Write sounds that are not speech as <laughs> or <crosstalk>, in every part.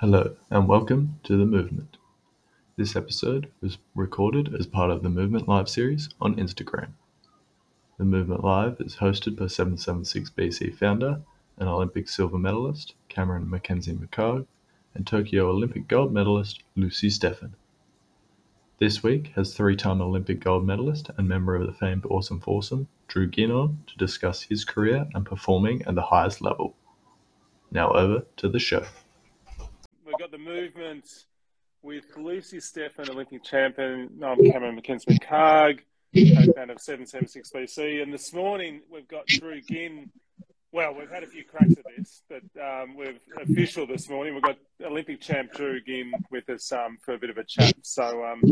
Hello and welcome to The Movement. This episode was recorded as part of the Movement Live series on Instagram. The Movement Live is hosted by 776BC founder and Olympic silver medalist Cameron McKenzie-McHarg and Tokyo Olympic gold medalist Lucy Stephan. This week has three-time Olympic gold medalist and member of the famed Oarsome Foursome Drew Ginn on to discuss his career and performing at the highest level. Now over to the show movement with Lucy Stephan, Olympic champion. I'm Cameron McKenzie-McHarg, co-founder of 776 BC. And this morning we've got Drew Ginn. Well, we've had a few cracks at this, but um, we've official this morning. We've got Olympic champ Drew Ginn with us um, for a bit of a chat. So, um,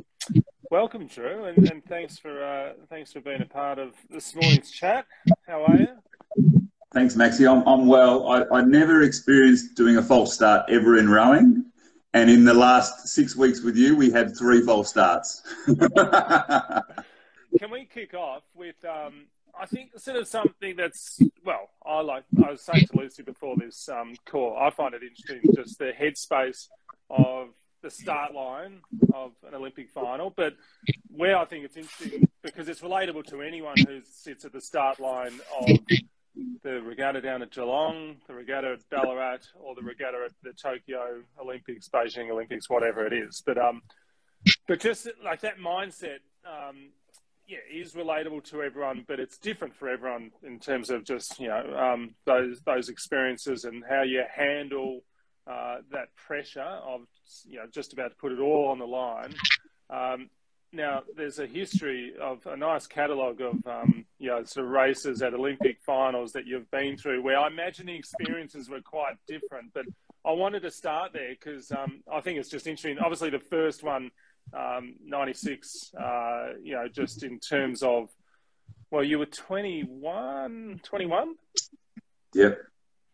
welcome, Drew, and, and thanks for uh, thanks for being a part of this morning's chat. How are you? Thanks, Maxie. I'm, I'm well. I, I never experienced doing a false start ever in rowing. And in the last six weeks with you, we had three false starts. <laughs> Can we kick off with, um, I think, sort of something that's, well, I like, I was saying to Lucy before this um, call, I find it interesting just the headspace of the start line of an Olympic final. But where I think it's interesting, because it's relatable to anyone who sits at the start line of the regatta down at Geelong, the regatta at Ballarat, or the regatta at the Tokyo Olympics, Beijing Olympics, whatever it is. But um, but just like that mindset, um, yeah, is relatable to everyone, but it's different for everyone in terms of just you know um, those those experiences and how you handle uh, that pressure of you know just about to put it all on the line. Um, now, there's a history of a nice catalogue of, um, you know, sort of races at Olympic finals that you've been through where I imagine the experiences were quite different. But I wanted to start there because um, I think it's just interesting. Obviously, the first one, um, 96, uh, you know, just in terms of, well, you were 21, 21? Yep.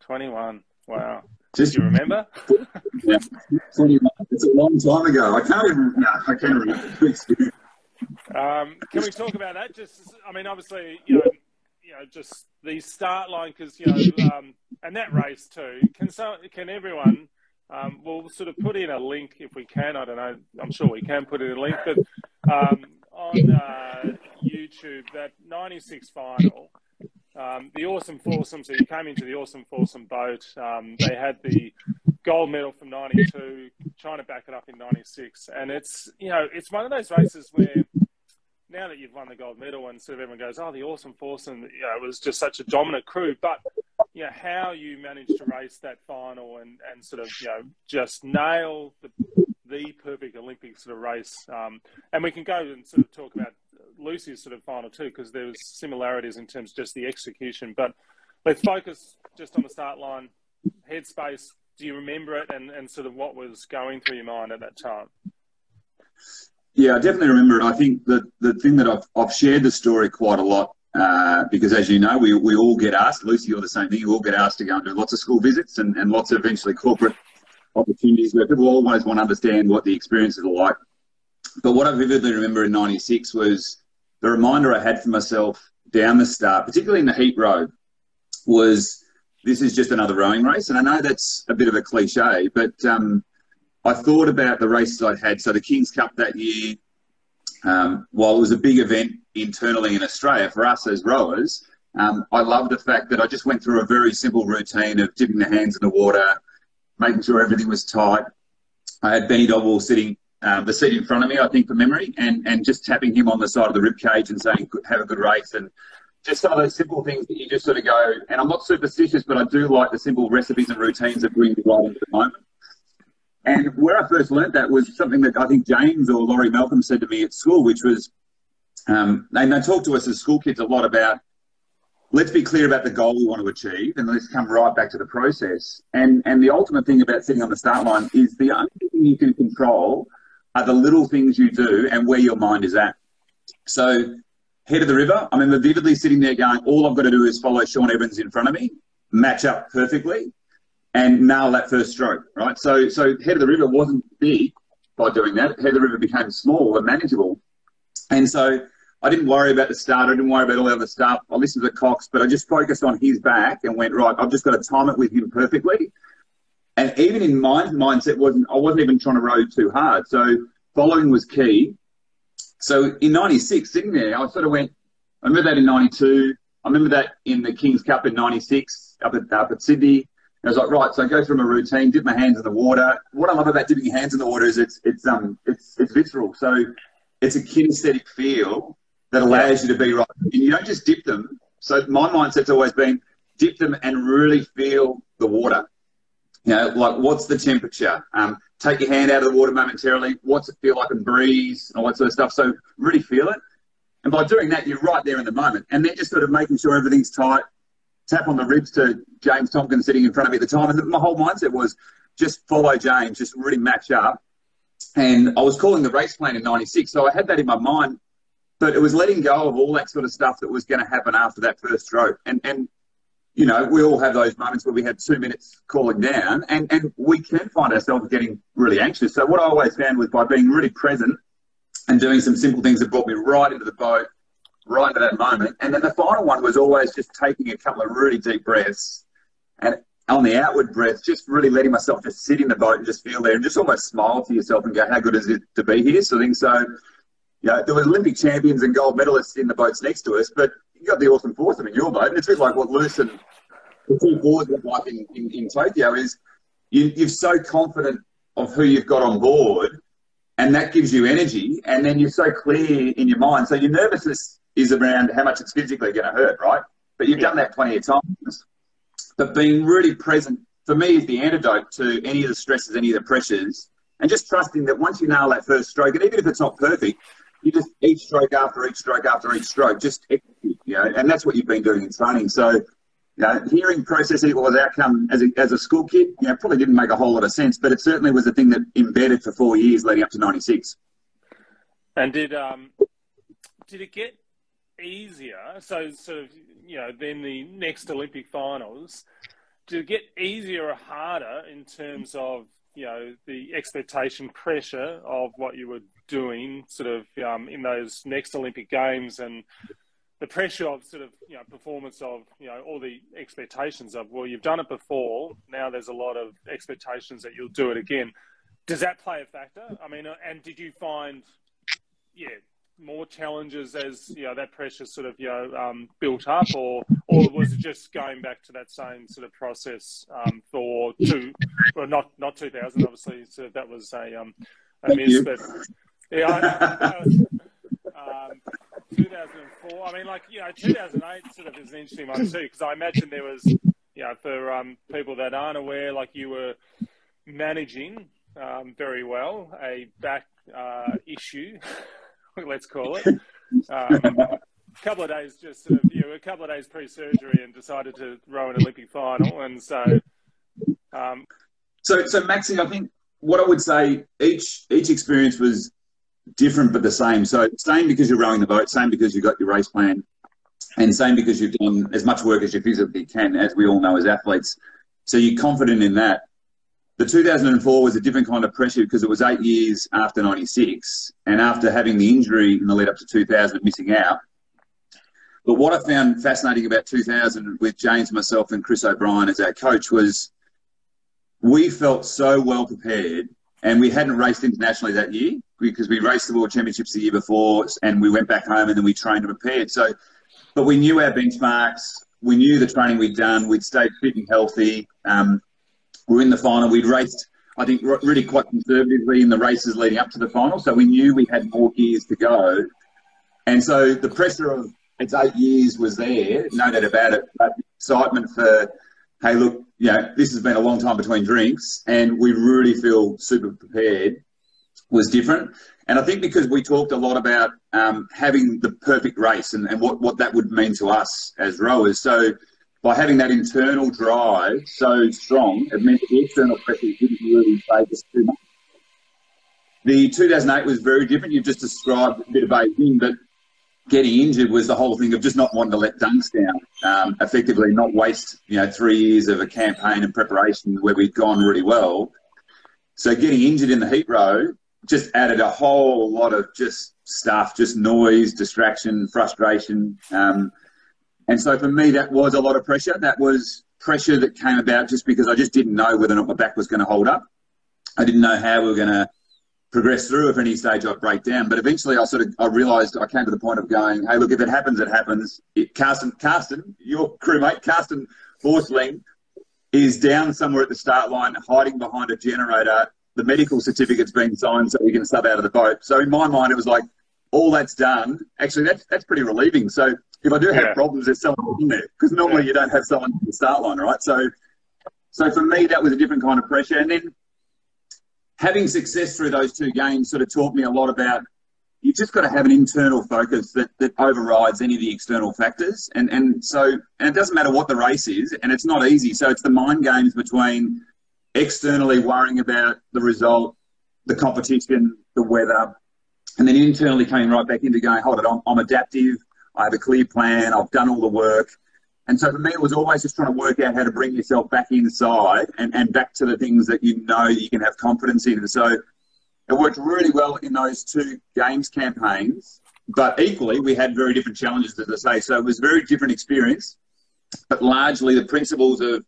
21. Wow. Just, Do you remember? yeah, it's a long time ago. I can't even. No, I can't remember. um, can we talk about that? Just, I mean, obviously, you know, you know, just the start line because you know, um, and that race too. Can so, can everyone? Um, we'll sort of put in a link if we can. I don't know. I'm sure we can put in a link, but um, on uh, YouTube, that '96 final um, the Oarsome Foursome, so you came into the Oarsome Foursome boat. Um, they had the gold medal from 92, trying to back it up in 96. And it's, you know, it's one of those races where now that you've won the gold medal and sort of everyone goes, oh, the Oarsome Foursome, you know, it was just such a dominant crew. But, you know, how you managed to race that final and, and sort of, you know, just nail the, the perfect Olympic sort of race. Um, and we can go and sort of talk about Lucy's sort of final too, because there was similarities in terms of just the execution. But let's focus just on the start line, headspace. Do you remember it, and, and sort of what was going through your mind at that time? Yeah, I definitely remember it. I think that the thing that I've, I've shared the story quite a lot uh, because, as you know, we, we all get asked, Lucy, you're the same thing, you all get asked to go and do lots of school visits and, and lots of eventually corporate opportunities where people always want to understand what the experiences are like. But what I vividly remember in 96 was the reminder I had for myself down the start, particularly in the heat road, was this is just another rowing race. And I know that's a bit of a cliche, but um, I thought about the races I'd had. So the King's Cup that year, um, while it was a big event internally in Australia for us as rowers, um, I loved the fact that I just went through a very simple routine of dipping the hands in the water, making sure everything was tight. I had Benny Dodwell sitting um, the seat in front of me, I think, for memory, and, and just tapping him on the side of the rib cage and saying, have a good race. And just some of those simple things that you just sort of go, and I'm not superstitious, but I do like the simple recipes and routines that bring you right into the moment. And where I first learned that was something that I think James or Laurie Malcolm said to me at school, which was, um, and they talk to us as school kids a lot about let's be clear about the goal we want to achieve and let's come right back to the process. And and the ultimate thing about sitting on the start line is the only thing you can control are the little things you do and where your mind is at. So, head of the river, I remember vividly sitting there going, all I've got to do is follow Sean Evans in front of me, match up perfectly, and nail that first stroke, right? So, so head of the river wasn't big by doing that. Head of the river became small and manageable. And so I didn't worry about the start. I didn't worry about all the other stuff. I listened to Cox, but I just focused on his back and went, right, I've just got to time it with him perfectly and, And even in my mindset, wasn't I wasn't even trying to row too hard. So following was key. So in '96, sitting there, I sort of went. I remember that in '92. I remember that in the Kings Cup in '96 up at up at Sydney. I was like, right, so I go through my routine, dip my hands in the water. What I love about dipping your hands in the water is it's it's um it's it's visceral. So it's a kinesthetic feel that allows you to be right. And you don't just dip them. So my mindset's always been dip them and really feel the water. You know, like what's the temperature? Um, take your hand out of the water momentarily. What's it feel like in breeze and all that sort of stuff. So really feel it. And by doing that, you're right there in the moment. And then just sort of making sure everything's tight. Tap on the ribs to James Tomkins sitting in front of me at the time. And my whole mindset was just follow James, just really match up. And I was calling the race plan in 96. So I had that in my mind. But it was letting go of all that sort of stuff that was going to happen after that first stroke. And, and you know, we all have those moments where we have two minutes calling down and, and we can find ourselves getting really anxious. So what I always found was by being really present and doing some simple things that brought me right into the boat, right into that moment. And then the final one was always just taking a couple of really deep breaths and on the outward breath, just really letting myself just sit in the boat and just feel there and just almost smile to yourself and go, how good is it to be here? So I think so. You know, there was Olympic champions and gold medalists in the boats next to us, but you got the Oarsome Foursome in your boat, and it's a bit like what Luce and the two boards look like in, in, in Tokyo is you, you're so confident of who you've got on board, and that gives you energy, and then you're so clear in your mind. So your nervousness is around how much it's physically going to hurt, right? But you've done that plenty of times. But being really present for me is the antidote to any of the stresses, any of the pressures, and just trusting that once you nail that first stroke, and even if it's not perfect, you just each stroke after each stroke after each stroke, just you know, and that's what you've been doing in training. So, you know, hearing process equals outcome as a, as a school kid, you know, probably didn't make a whole lot of sense, but it certainly was a thing that embedded for four years leading up to '96. And did um, did it get easier? So, sort of, you know, then the next Olympic finals, did it get easier or harder in terms of you know the expectation pressure of what you were doing sort of um, in those next Olympic Games and the pressure of sort of you know performance of you know all the expectations of well you've done it before now there's a lot of expectations that you'll do it again. Does that play a factor? I mean uh, and did you find yeah more challenges as you know that pressure sort of you know um, built up or or was it just going back to that same sort of process um, for two well not not 2000 obviously so that was a um a miss but yeah, I, <laughs> um, 2004. I mean, like you know, 2008 sort of is an interesting one too because I imagine there was, you know, for um, people that aren't aware, like you were managing um, very well a back uh, issue, <laughs> let's call it. Um, a couple of days, just sort of, you know, a couple of days pre-surgery, and decided to row an Olympic final, and so. Um, so, so Maxi, I think what I would say each each experience was different but the same. So same because you're rowing the boat, same because you've got your race plan, and same because you've done as much work as you physically can, as we all know as athletes. So you're confident in that. The 2004 was a different kind of pressure because it was eight years after 96 and after having the injury in the lead up to 2000 missing out. But what I found fascinating about 2000 with James, myself, and Chris O'Brien as our coach was we felt so well prepared and we hadn't raced internationally that year because we raced the World Championships the year before and we went back home and then we trained and prepared. So, but we knew our benchmarks. We knew the training we'd done. We'd stayed fit and healthy. Um, we were in the final. We'd raced, I think, really quite conservatively in the races leading up to the final. So we knew we had more years to go. And so the pressure of it's eight years was there, no doubt about it. But the excitement for, hey, look, you know, this has been a long time between drinks, and we really feel super prepared was different. And I think because we talked a lot about um, having the perfect race and, and what, what that would mean to us as rowers. So by having that internal drive so strong, it meant that the external pressure didn't really favour us too much. The 2008 was very different. You've just described a bit of aging, but getting injured was the whole thing of just not wanting to let dunks down, um, effectively not waste, you know, three years of a campaign and preparation where we'd gone really well. So getting injured in the heat row just added a whole lot of just stuff, just noise, distraction, frustration. Um, and so for me, that was a lot of pressure. That was pressure that came about just because I just didn't know whether or not my back was going to hold up. I didn't know how we were going to progress through if any stage I'd break down. But eventually I sort of I realised I came to the point of going, hey, look, if it happens, it happens. It, Karsten, Karsten, your crewmate, Karsten Forsterling, is down somewhere at the start line, hiding behind a generator. The medical certificate's been signed so he can sub out of the boat. So in my mind, it was like, all that's done. Actually, that's that's pretty relieving. So if I do have yeah. problems, there's someone in there because normally yeah. you don't have someone in the start line, right? So, so for me, that was a different kind of pressure. And then having success through those two games sort of taught me a lot about you've just got to have an internal focus that, that overrides any of the external factors. And and so and it doesn't matter what the race is, and it's not easy. So it's the mind games between externally worrying about the result, the competition, the weather, and then internally coming right back into going, hold it, I'm, I'm adaptive. I have a clear plan. I've done all the work. And so for me, it was always just trying to work out how to bring yourself back inside and, and back to the things that you know you can have confidence in. And so it worked really well in those two games campaigns. But equally, we had very different challenges, as I say. So it was a very different experience. But largely, the principles of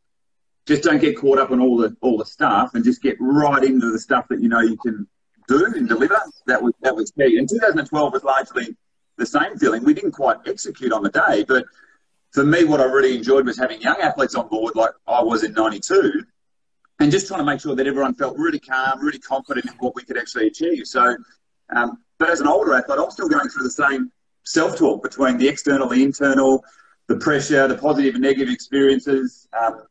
just don't get caught up on all the all the stuff and just get right into the stuff that you know you can do and deliver. That was that was key. And 2012 was largely the same feeling. We didn't quite execute on the day, but for me, what I really enjoyed was having young athletes on board, like I was in '92, and just trying to make sure that everyone felt really calm, really confident in what we could actually achieve. So, um, but as an older athlete, I'm still going through the same self-talk between the external, the internal, the pressure, the positive and negative experiences. Um,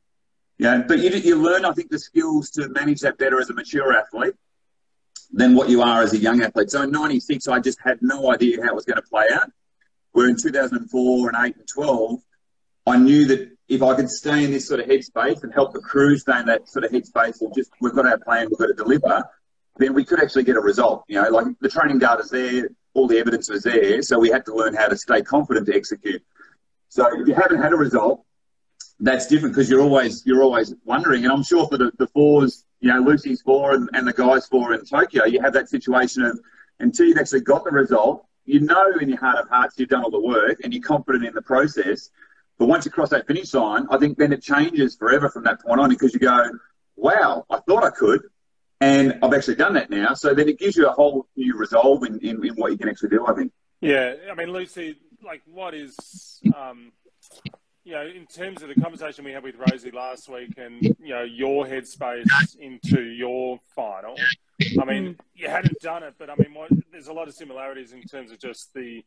but you, you learn, I think, the skills to manage that better as a mature athlete than what you are as a young athlete. So in 96, I just had no idea how it was going to play out. Where in 2004 and 8 and 12, I knew that if I could stay in this sort of headspace and help the crew stay in that sort of headspace of just, we've got our plan, we've got to deliver, then we could actually get a result. You know, like the training data's there, all the evidence was there, so we had to learn how to stay confident to execute. So if you haven't had a result, that's different because you're always you're always wondering, and I'm sure for the, the fours you know, Lucy's four and, and the guys four in Tokyo, you have that situation of until you've actually got the result, you know in your heart of hearts you've done all the work and you're confident in the process. But once you cross that finish line, I think then it changes forever from that point on because you go, wow, I thought I could. And I've actually done that now. So then it gives you a whole new resolve in, in, in what you can actually do, I think. Yeah. I mean, Lucy, like, what is, um, you know, in terms of the conversation we had with Rosie last week and, you know, your headspace into your final, I mean, you hadn't done it, but I mean, what, there's a lot of similarities in terms of just the,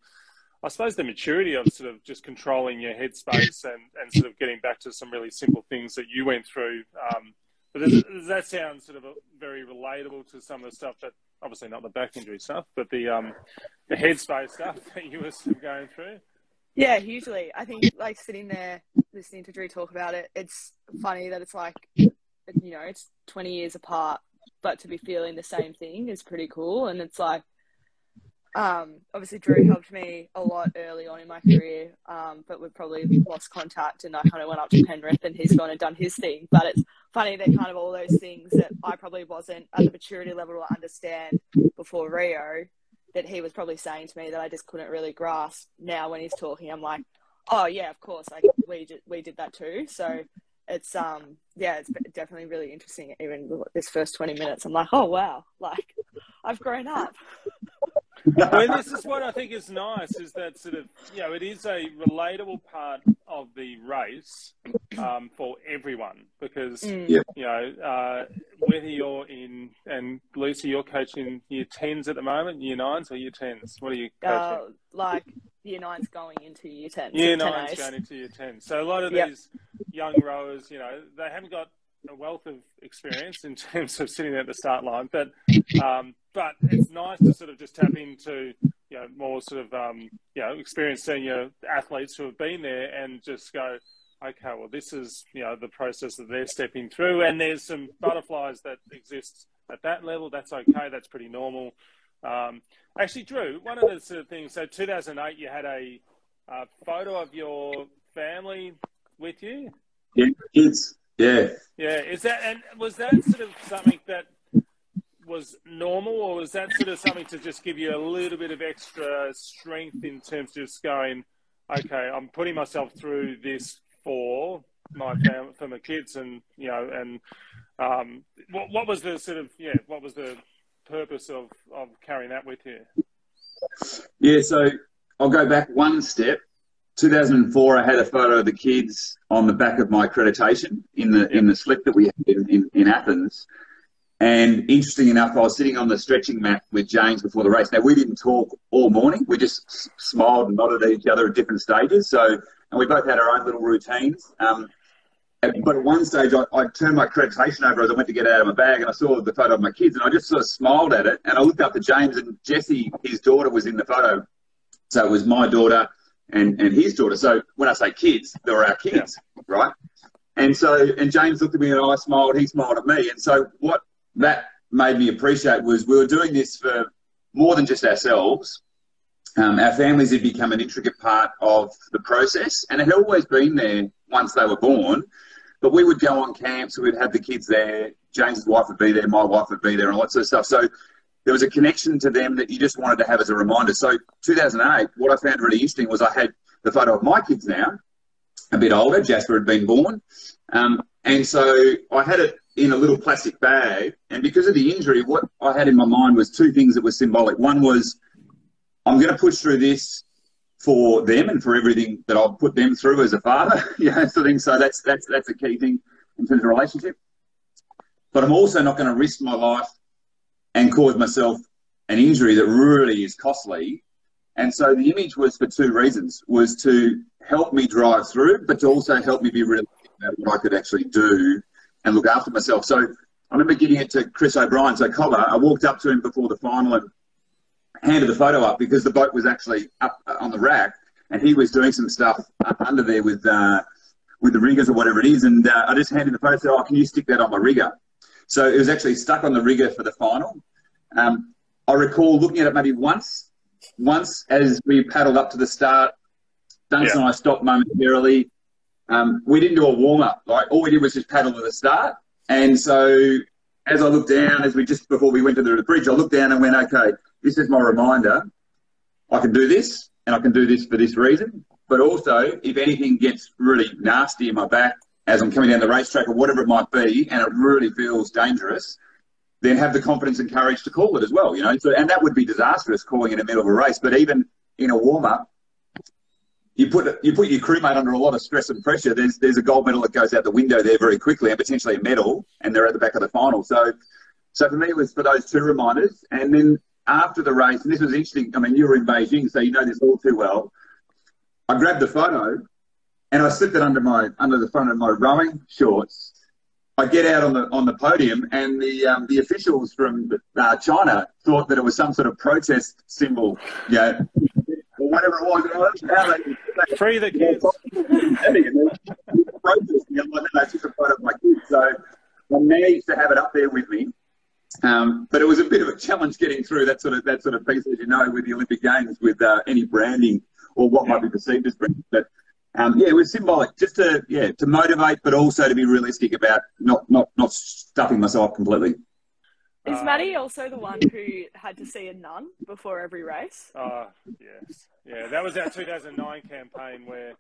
I suppose, the maturity of sort of just controlling your headspace and, and sort of getting back to some really simple things that you went through. Um, but does, does, that sound sort of very relatable to some of the stuff that, obviously not the back injury stuff, but the um, the headspace stuff <laughs> that you were sort of going through? Yeah, hugely. I think like sitting there listening to Drew talk about it, it's funny that it's like, you know, it's 20 years apart, but to be feeling the same thing is pretty cool. And it's like, um, obviously Drew helped me a lot early on in my career, um, but we've probably lost contact and I kind of went up to Penrith and he's gone and done his thing. But it's funny that kind of all those things that I probably wasn't at the maturity level to understand before Rio that he was probably saying to me that I just couldn't really grasp. Now when he's talking, I'm like, oh yeah, of course, like we we did that too. So it's um yeah, it's definitely really interesting. Even this first 20 minutes, I'm like, oh wow, like I've grown up. <laughs> well, <laughs> this is what I think is nice is that sort of, you know, it is a relatable part of the race um, for everyone because, mm. you know, uh, whether you're in, and Lucy, you're coaching year 10s at the moment, year 9s or year 10s? What are you uh, coaching? Uh, like year 9s going into year 10s. Year 9s going into year 10s. So a lot of yep. these young rowers, you know, they haven't got a wealth of experience in <laughs> terms of sitting at the start line, but um, but it's nice to sort of just tap into you know more sort of um, you know experienced senior athletes who have been there and just go, okay, well this is you know the process that they're stepping through, and there's some butterflies that exist at that level. That's okay. That's pretty normal. Um, actually, Drew, one of the sort of things. So 2008, you had a, a photo of your family with you. Yeah, kids. Yeah. Yeah. Is that and was that sort of something that was normal, or was that sort of something to just give you a little bit of extra strength in terms of just going, okay, I'm putting myself through this for my family, for my kids, and you know, and um, what, what was the sort of yeah, what was the purpose of of carrying that with you? Yeah, so I'll go back one step. 2004, I had a photo of the kids on the back of my accreditation in the in the slip that we had in, in, in Athens. And interesting enough, I was sitting on the stretching mat with James before the race. Now we didn't talk all morning; we just smiled and nodded at each other at different stages. So, and we both had our own little routines. Um, but at one stage, I, I, turned my accreditation over as I went to get out of my bag, and I saw the photo of my kids, and I just sort of smiled at it. And I looked up to James, and Jesse, his daughter, was in the photo. So it was my daughter and, and his daughter. So when I say kids, they were our kids, yeah. right? And so, and James looked at me and I smiled, he smiled at me. And so what that made me appreciate was we were doing this for more than just ourselves. Um, our families had become an intricate part of the process, and it had always been there once they were born. But we would go on camps, we'd have the kids there. James's wife would be there, my wife would be there, and sort of stuff. So there was a connection to them that you just wanted to have as a reminder. So 2008, what I found really interesting was I had the photo of my kids now, a bit older. Jasper had been born, um, and so I had it in a little plastic bag. And because of the injury, what I had in my mind was two things that were symbolic. One was I'm going to push through this for them and for everything that I'll put them through as a father. <laughs> you know, sort of thing. So that's that's that's a key thing in terms of relationship. But I'm also not going to risk my life and cause myself an injury that really is costly. And so the image was for two reasons: was to help me drive through, but to also help me be realistic about what I could actually do and look after myself. So I remember giving it to Chris O'Brien. So Cobber, I walked up to him before the final and handed the photo up because the boat was actually up on the rack and he was doing some stuff under there with uh, with the riggers or whatever it is. And uh, I just handed the photo. Said, "Oh, can you stick that on my rigger?" So it was actually stuck on the rigger for the final. Um, I recall looking at it maybe once, once as we paddled up to the start. Duncan yeah. and I stopped momentarily. Um, we didn't do a warm up. Like all we did was just paddle to the start. And so as I looked down, as we just before we went to the bridge, I looked down and went, okay, this is my reminder. I can do this, and I can do this for this reason. But also, if anything gets really nasty in my back, as I'm coming down the racetrack or whatever it might be, and it really feels dangerous, then have the confidence and courage to call it as well. You know, so and that would be disastrous calling in the middle of a race. But even in a warm up, you put you put your crewmate under a lot of stress and pressure. There's there's a gold medal that goes out the window there very quickly, and potentially a medal, and they're at the back of the final. So, so for me, it was for those two reminders, and then after the race, and this was interesting. I mean, you were in Beijing, so you know this all too well. I grabbed the photo and I slipped it under my under the front of my rowing shorts. I get out on the on the podium, and the um, the officials from uh, China thought that it was some sort of protest symbol, yeah, or whatever it was. Free the kids. protesting. Like, no, it's just a photo of my kids. So I managed to have it up there with me. Um, but it was a bit of a challenge getting through that sort of that sort of piece, as you know, with the Olympic Games, with uh, any branding or what might be perceived as branding. But um, yeah, it was symbolic, just to yeah to motivate, but also to be realistic about not not not stuffing myself completely. Is Maddie also the one who had to see a nun before every race? Oh yes, yeah, that was our 2009 campaign where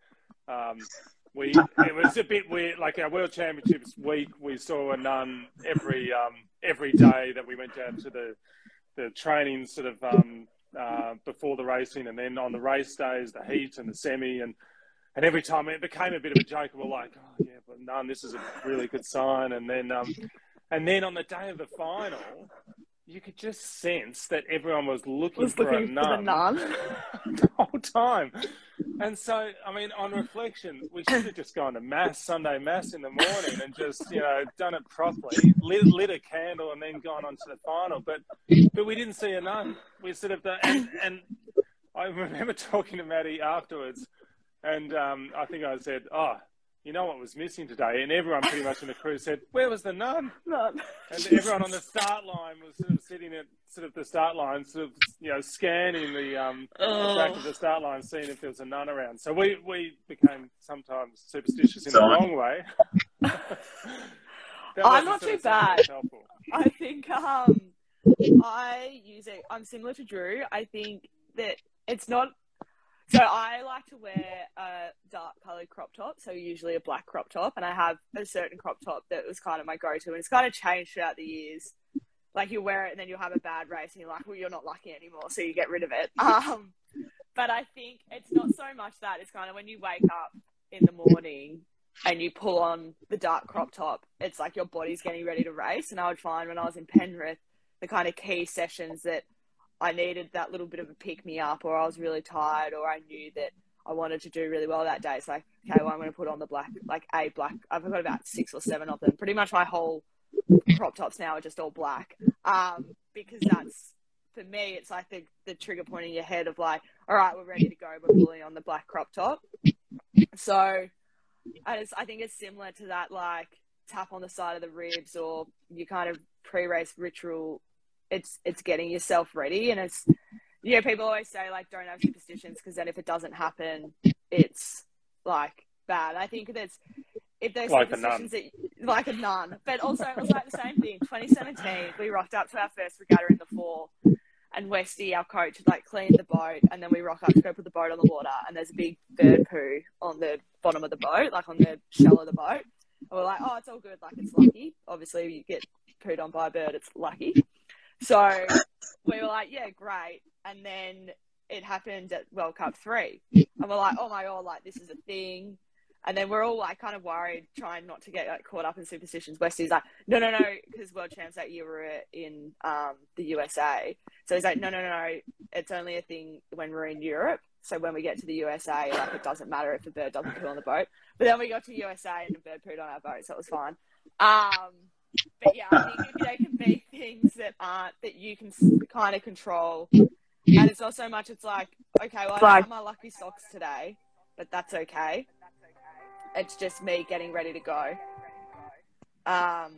um, we it was a bit weird. Like our World Championships week, we saw a nun every um, every day that we went down to the the training sort of um, uh, before the racing, and then on the race days, the heat and the semi, and and every time it became a bit of a joke. We're like, oh yeah, but nun, This is a really good sign. And then, um, and then on the day of the final, you could just sense that everyone was looking, was for, looking a nun for the nun <laughs> the whole time. And so, I mean, on reflection, we should have just gone to mass Sunday mass in the morning and just, you know, done it properly, lit, lit a candle, and then gone on to the final. But, but we didn't see a nun. We sort of, and, and I remember <laughs> talking to Maddie afterwards and um, I think I said, "Oh, you know what was missing today?" And everyone pretty much in the crew said, "Where was the nun?" None. And everyone on the start line was sort of sitting at sort of the start line, sort of you know scanning the um oh. the back of the start line, seeing if there was a nun around. So we we became sometimes superstitious in Sorry. the wrong way. <laughs> I'm not too bad. I think um, I use it. I'm similar to Drew. I think that it's not So I like to wear a dark colored crop top, so usually a black crop top, and I have a certain crop top that was kind of my go-to, and it's kind of changed throughout the years. Like you wear it, and then you'll have a bad race, and you're like, well, you're not lucky anymore, so you get rid of it. <laughs> Um, but I think it's not so much that; it's kind of when you wake up in the morning and you pull on the dark crop top, it's like your body's getting ready to race. And I would find when I was in Penrith, the kind of key sessions that I needed that little bit of a pick me up, or I was really tired, or I knew that I wanted to do really well that day. It's like, okay, well, I'm going to put on the black, like a black. I've got about six or seven of them. Pretty much my whole crop tops now are just all black, um, because that's for me. It's like the the trigger point in your head of like, all right, we're ready to go. We're pulling on the black crop top. So, I just I think it's similar to that, like tap on the side of the ribs, or you kind of pre-race ritual it's it's getting yourself ready and it's you know people always say like don't have superstitions because then if it doesn't happen it's like bad i think that's if there's Like a superstitions that like a nun but also it was like the same thing 2017 we rocked up to our first regatta in the fall and Westy, our coach, like cleaned the boat, and then we rock up to go put the boat on the water, and there's a big bird poo on the bottom of the boat, like on the shell of the boat. And we're like, oh, it's all good, like it's lucky. Obviously, you get pooed on by a bird, it's lucky. So we were like, yeah, great. And then it happened at World Cup three. And we're like, oh my God, like this is a thing. And then we're all like kind of worried, trying not to get like caught up in superstitions. Westy's like, no, no, no, because world champs that year were in um, the USA. So he's like, no, no, no, it's only a thing when we're in Europe. So when we get to the USA, like it doesn't matter if the bird doesn't poo on the boat. But then we got to USA and the bird pooed on our boat, so it was fine. Um, but yeah, I think there can be things that aren't that you can kind of control, and it's not so much. It's like, okay, well, I don't have my lucky socks today, but that's okay. It's just me getting ready to go. Um,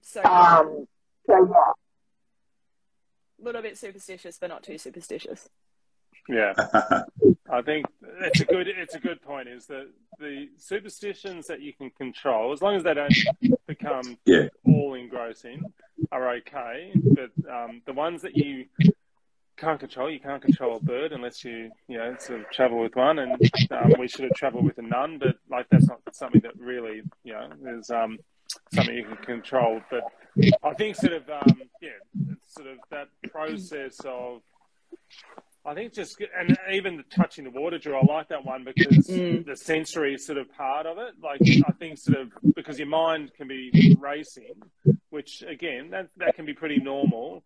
so yeah, Um, so yeah. a little bit superstitious, but not too superstitious. Yeah, <laughs> I think it's a good it's a good point. Is that the superstitions that you can control, as long as they don't become Yeah. all engrossing, are okay. But um, the ones that you can't control, you can't control a bird unless you you know sort of travel with one. And um, we should have travelled with a nun, but like that's not something that really you know is um, something you can control. But I think sort of um, yeah, sort of that process of I think just and even the touching the water drill, I like that one because <laughs> Mm. the sensory is sort of part of it. Like <laughs> I think sort of because your mind can be racing, which again that that can be pretty normal.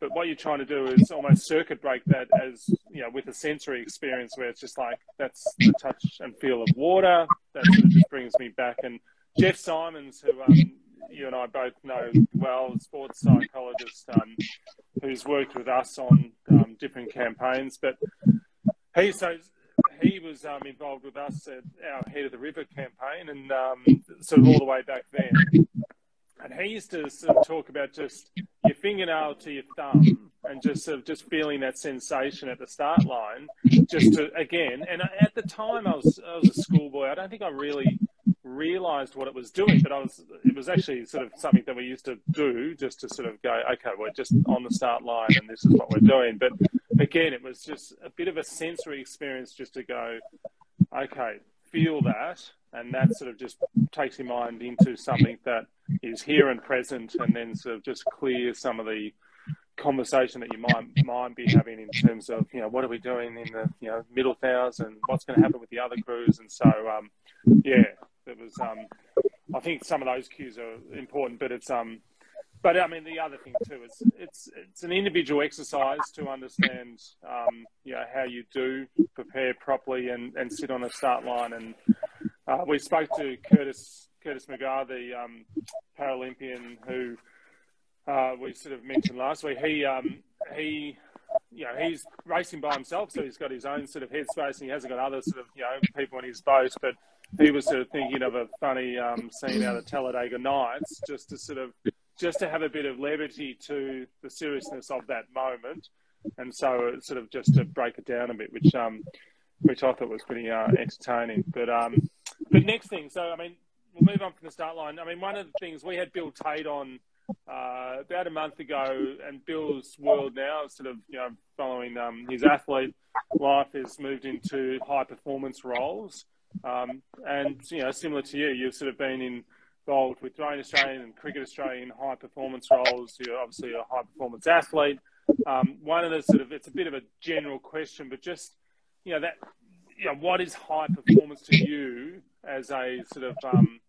But what you're trying to do is almost circuit break that as you know with a sensory experience where it's just like that's the touch and feel of water. That sort of just brings me back. And Jeff Simons, who um, you and I both know well, sports psychologist, um, who's worked with us on different campaigns. But he so he was um, involved with us at our Head of the River campaign, and um, sort of all the way back then. And he used to sort of talk about just your fingernail to your thumb, and just sort of just feeling that sensation at the start line, just to again. And at the time, I was I was a schoolboy. I don't think I really realized what it was doing, but I was it was actually sort of something that we used to do just to sort of go, okay, we're just on the start line and this is what we're doing. But again, it was just a bit of a sensory experience just to go, okay, feel that, and that sort of just takes your mind into something that is here and present, and then sort of just clears some of the conversation that you might might be having in terms of you know what are we doing in the you know middle thousand, what's going to happen with the other crews, and so um, yeah, it was um, I think some of those cues are important, but it's um, but I mean the other thing too is it's it's an individual exercise to understand um, you know how you do prepare properly and, and sit on a start line, and uh, we spoke to Curtis Curtis McGrath, the um, Paralympian who uh, we sort of mentioned last week. He um, he you know he's racing by himself, so he's got his own sort of headspace, and he hasn't got other sort of you know people in his boat, but he was sort of thinking of a funny um, scene out of Talladega Nights, just to sort of just to have a bit of levity to the seriousness of that moment, and so sort of just to break it down a bit, which um, which I thought was pretty uh, entertaining. But um, but next thing, so I mean, we'll move on from the start line. I mean, one of the things we had Bill Tate on uh, about a month ago, and Bill's world now, sort of you know, following um, his athlete life, has moved into high performance roles. Um, and you know, similar to you, you've sort of been involved with Rowing Australia and Cricket Australia in high performance roles. You're obviously a high performance athlete. Um, one of the sort of it's a bit of a general question, but just you know that you know what is high performance to you as a sort of um,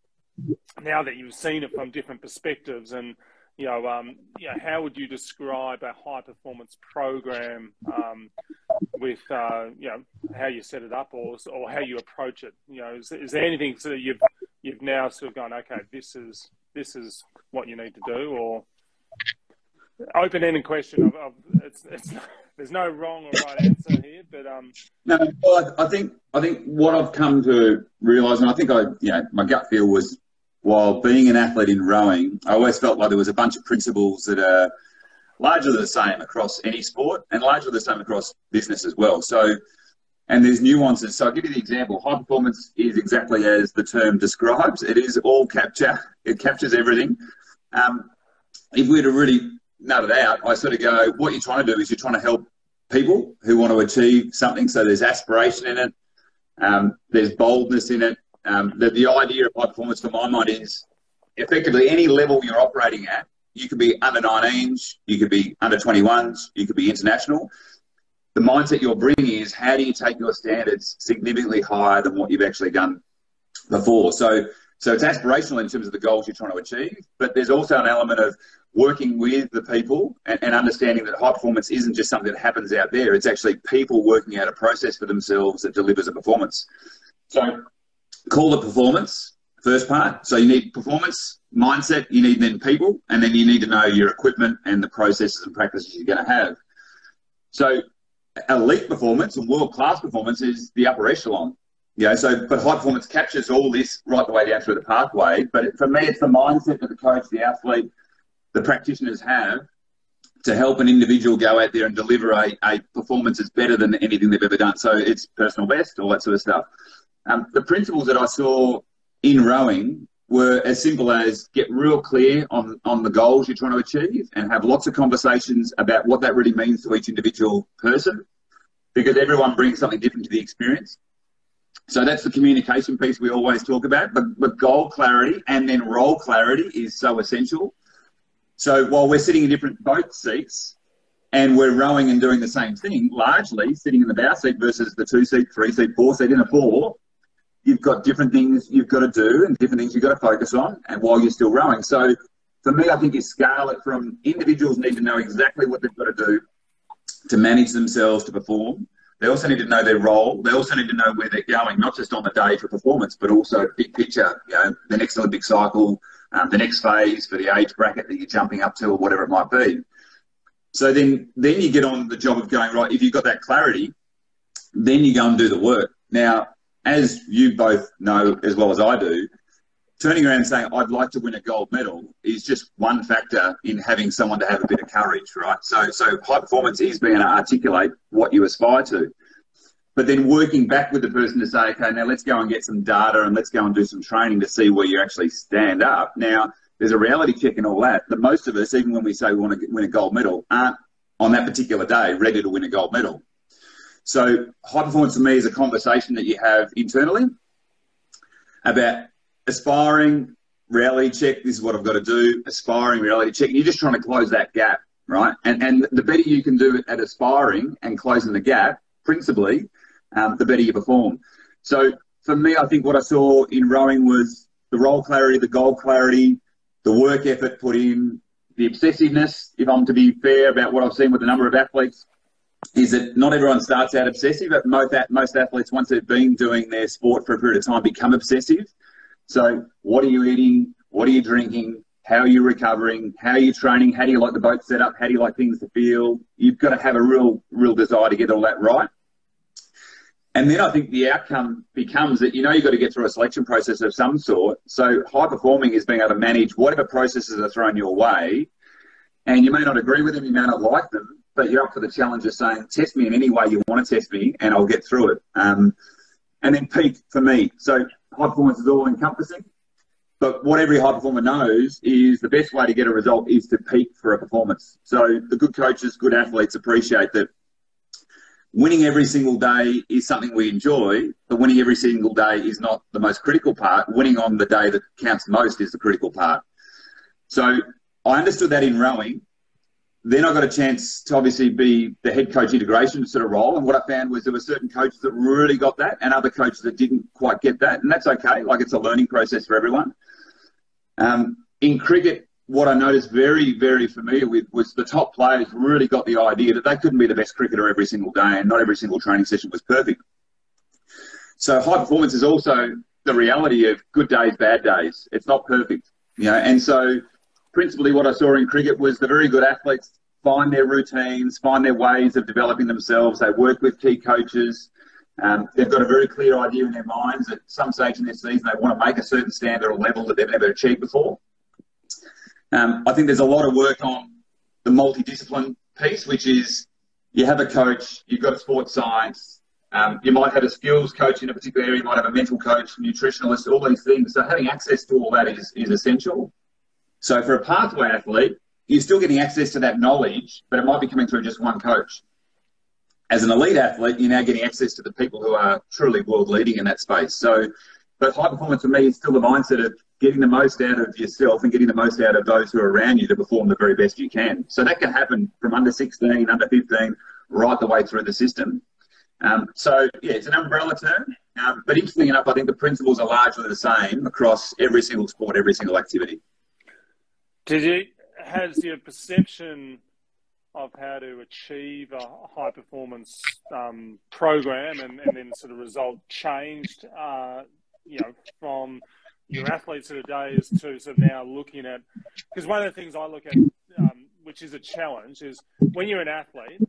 now that you've seen it from different perspectives and you know, um, you know, how would you describe a high performance program um, with, uh, you know, how you set it up or, or how you approach it? You know, is, is there anything that you've you've now sort of gone, okay, this is this is what you need to do, or open ended question of, of it's, it's <laughs> there's no wrong or right answer here, but um. No, well, I, I think I think what I've come to realise, and I think I, you know, my gut feel was while being an athlete in rowing, I always felt like there was a bunch of principles that are largely the same across any sport and largely the same across business as well. So, and there's nuances. So I'll give you the example. High performance is exactly as the term describes. It is all capture. It captures everything. Um, if we were to really nut it out, I sort of go, what you're trying to do is you're trying to help people who want to achieve something. So there's aspiration in it. Um, there's boldness in it. Um, the, the idea of high performance for my mind is effectively any level you're operating at, you could be under 19s, you could be under 21s, you could be international. The mindset you're bringing is how do you take your standards significantly higher than what you've actually done before? So, so it's aspirational in terms of the goals you're trying to achieve, but there's also an element of working with the people and, and, understanding that high performance isn't just something that happens out there. It's actually people working out a process for themselves that delivers a performance. So call it performance, first part. So you need performance, mindset, you need then people, and then you need to know your equipment and the processes and practices you're going to have. So elite performance and world class performance is the upper echelon. Know, so but high performance captures all this right the way down through the pathway. But for me, it's the mindset that the coach, the athlete, the practitioners have to help an individual go out there and deliver a, a performance that's better than anything they've ever done. So it's personal best, all that sort of stuff. Um, the principles that I saw in rowing were as simple as get real clear on, on the goals you're trying to achieve and have lots of conversations about what that really means to each individual person because everyone brings something different to the experience. So that's the communication piece we always talk about, but, but goal clarity and then role clarity is so essential. So while we're sitting in different boat seats, and we're rowing and doing the same thing, largely sitting in the bow seat versus the two seat, three seat, four seat in a four, you've got different things you've got to do and different things you've got to focus on and while you're still rowing. So for me, I think you scale it from individuals need to know exactly what they've got to do to manage themselves to perform. They also need to know their role. They also need to know where they're going, not just on the day for performance, but also big picture, you know, the next Olympic cycle, um, the next phase for the age bracket that you're jumping up to or whatever it might be. So then, then you get on the job of going, right, if you've got that clarity, then you go and do the work. Now, as you both know as well as I do, turning around and saying, I'd like to win a gold medal is just one factor in having someone to have a bit of courage, right? So, so high performance is being able to articulate what you aspire to. But then working back with the person to say, okay, now let's go and get some data and let's go and do some training to see where you actually stand up. Now, there's a reality check and all that. That most of us, even when we say we want to win a gold medal, aren't on that particular day ready to win a gold medal. So high performance for me is a conversation that you have internally about aspiring, reality check, this is what I've got to do, aspiring, reality check. You're just trying to close that gap, right? And, and the better you can do it at aspiring and closing the gap, principally, um, the better you perform. So for me, I think what I saw in rowing was the role clarity, the goal clarity, the work effort put in, the obsessiveness, if I'm to be fair about what I've seen with a number of athletes, is that not everyone starts out obsessive, but most, most athletes, once they've been doing their sport for a period of time, become obsessive. So, what are you eating? What are you drinking? How are you recovering? How are you training? How do you like the boat set up? How do you like things to feel? You've got to have a real, real desire to get all that right. And then I think the outcome becomes that you know you've got to get through a selection process of some sort. So high performing is being able to manage whatever processes are thrown your way. And you may not agree with them, you may not like them, but you're up for the challenge of saying, test me in any way you want to test me, and I'll get through it. Um, and then peak for me. So high performance is all encompassing. but what every high performer knows is the best way to get a result is to peak for a performance. So the good coaches, good athletes appreciate that winning every single day is something we enjoy, but winning every single day is not the most critical part. Winning on the day that counts most is the critical part. So I understood that in rowing. Then I got a chance to obviously be the head coach integration sort of role. And what I found was there were certain coaches that really got that and other coaches that didn't quite get that. And that's okay. Like it's a learning process for everyone. Um, in cricket, what I noticed very, very familiar with was the top players really got the idea that they couldn't be the best cricketer every single day and not every single training session was perfect. So high performance is also the reality of good days, bad days. It's not perfect, you know. And so, principally, what I saw in cricket was the very good athletes find their routines, find their ways of developing themselves. They work with key coaches. Um, they've got a very clear idea in their minds at some stage in their season they want to make a certain standard or level that they've never achieved before. Um, I think there's a lot of work on the multidiscipline piece, which is you have a coach, you've got a sports science, um, you might have a skills coach in a particular area, you might have a mental coach, nutritionalist, all these things. So having access to all that is, is essential. So for a pathway athlete, you're still getting access to that knowledge, but it might be coming through just one coach as an elite athlete, you're now getting access to the people who are truly world leading in that space. So, but high performance for me is still the mindset of getting the most out of yourself and getting the most out of those who are around you to perform the very best you can. So that can happen from under 16, under 15, right the way through the system. Um, so yeah, it's an umbrella term. Um, but interesting enough, I think the principles are largely the same across every single sport, every single activity. Did you has your perception of how to achieve a high performance um, program and, and then sort of result changed, uh, you know, from your athletes of the days to sort of now looking at, because one of the things I look at, um, which is a challenge, is when you're an athlete,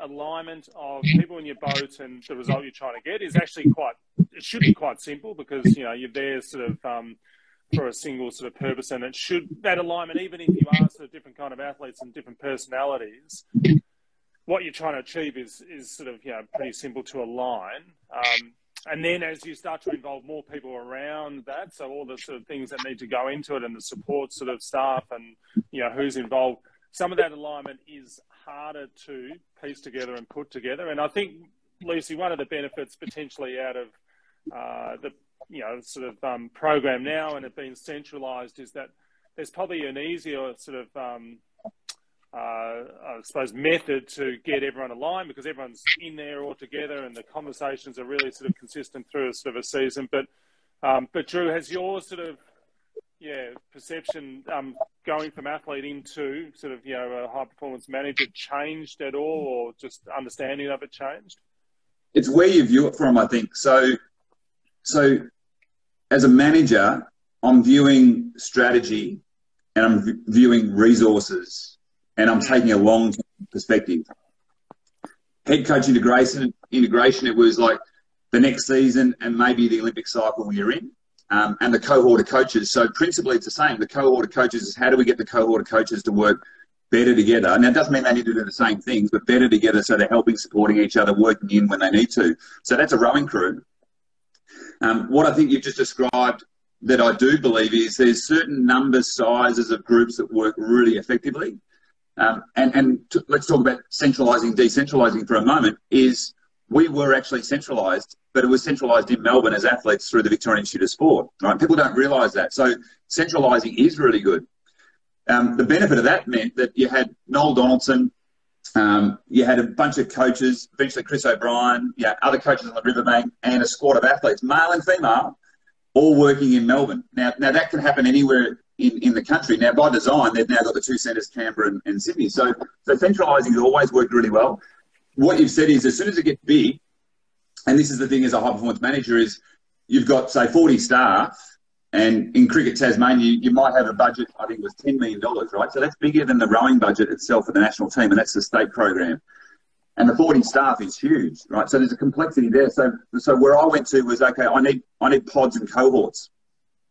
alignment of people in your boat and the result you're trying to get is actually quite, it should be quite simple because, you know, you're there sort of, um, for a single sort of purpose, and it should that alignment, even if you are sort of different kind of athletes and different personalities, what you're trying to achieve is is sort of you know pretty simple to align. Um, and then as you start to involve more people around that, so all the sort of things that need to go into it, and the support sort of staff, and you know who's involved, some of that alignment is harder to piece together and put together. And I think Lucy, one of the benefits potentially out of uh, the you know sort of um, program now and it being centralised is that there's probably an easier sort of um, uh, I suppose method to get everyone aligned because everyone's in there all together and the conversations are really sort of consistent through a sort of a season. But um, but Drew, has your sort of yeah perception um, going from athlete into sort of you know a high performance manager changed at all, or just understanding of it changed? It's where you view it from, I think. So so as a manager, I'm viewing strategy and I'm viewing resources and I'm taking a long perspective. Head coach integration, integration, it was like the next season and maybe the Olympic cycle you're in. Um, and the cohort of coaches. So principally, it's the same. The cohort of coaches is how do we get the cohort of coaches to work better together? Now, it doesn't mean they need to do the same things, but better together so they're helping, supporting each other, working in when they need to. So that's a rowing crew. Um, what I think you've just described that I do believe is there's certain numbers, sizes of groups that work really effectively. Um, and and to, let's talk about centralising, decentralising for a moment. Is we were actually centralised, but it was centralised in Melbourne as athletes through the Victorian Institute of Sport. Right? People don't realise that. So centralising is really good. Um, the benefit of that meant that you had Noel Donaldson, um, you had a bunch of coaches, eventually Chris O'Brien, yeah, other coaches on the riverbank, and a squad of athletes, male and female, all working in Melbourne. Now, now that can happen anywhere in, in the country. Now, by design, they've now got the two centres, Canberra and, and Sydney. So, so centralising has always worked really well. What you've said is, as soon as it gets big, and this is the thing as a high performance manager, is you've got say 40 staff and in Cricket Tasmania, you, you might have a budget, I think it was $10 million, right? So that's bigger than the rowing budget itself for the national team, and that's the state program. And the 40 staff is huge, right? So there's a complexity there. So, so where I went to was, okay, I need, I need pods and cohorts.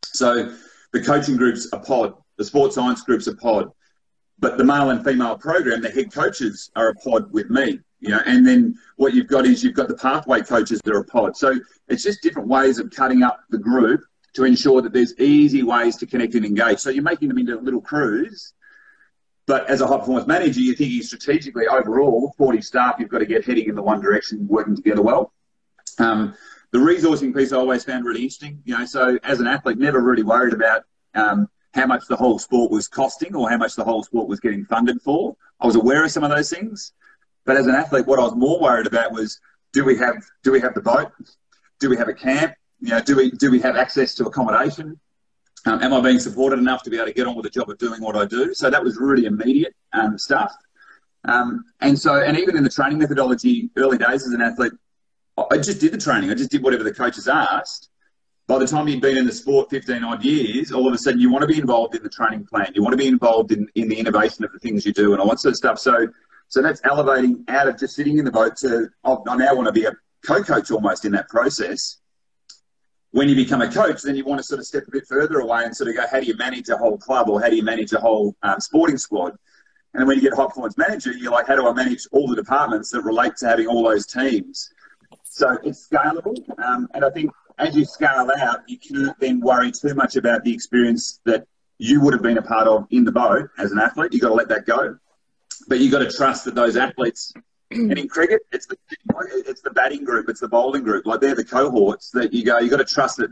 So the coaching group's a pod, the sports science group's a pod, but the male and female program, the head coaches are a pod with me, you know, and then what you've got is you've got the pathway coaches that are a pod. So it's just different ways of cutting up the group to ensure that there's easy ways to connect and engage. So you're making them into little crews. But as a high performance manager, you're thinking strategically overall, 40 staff, you've got to get heading in the one direction, working together well. Um, the resourcing piece I always found really interesting. You know, so as an athlete, never really worried about um, how much the whole sport was costing or how much the whole sport was getting funded for. I was aware of some of those things, but as an athlete, what I was more worried about was do we have do we have the boat? Do we have a camp? You know, do we do we have access to accommodation? Um, am I being supported enough to be able to get on with the job of doing what I do? So that was really immediate um, stuff. Um, and so, and even in the training methodology, early days as an athlete, I just did the training. I just did whatever the coaches asked. By the time you've been in the sport 15 odd years, all of a sudden you want to be involved in the training plan. You want to be involved in, in the innovation of the things you do and all that sort of stuff. So, so that's elevating out of just sitting in the boat to, I now want to be a co-coach almost in that process when you become a coach, then you want to sort of step a bit further away and sort of go, how do you manage a whole club or how do you manage a whole um, sporting squad? And then when you get high performance manager, you're like, how do I manage all the departments that relate to having all those teams? So it's scalable. Um, and I think as you scale out, you can't then worry too much about the experience that you would have been a part of in the boat as an athlete. You've got to let that go. But you've got to trust that those athletes and in cricket, it's the it's the batting group, it's the bowling group. Like they're the cohorts that you go. You got to trust that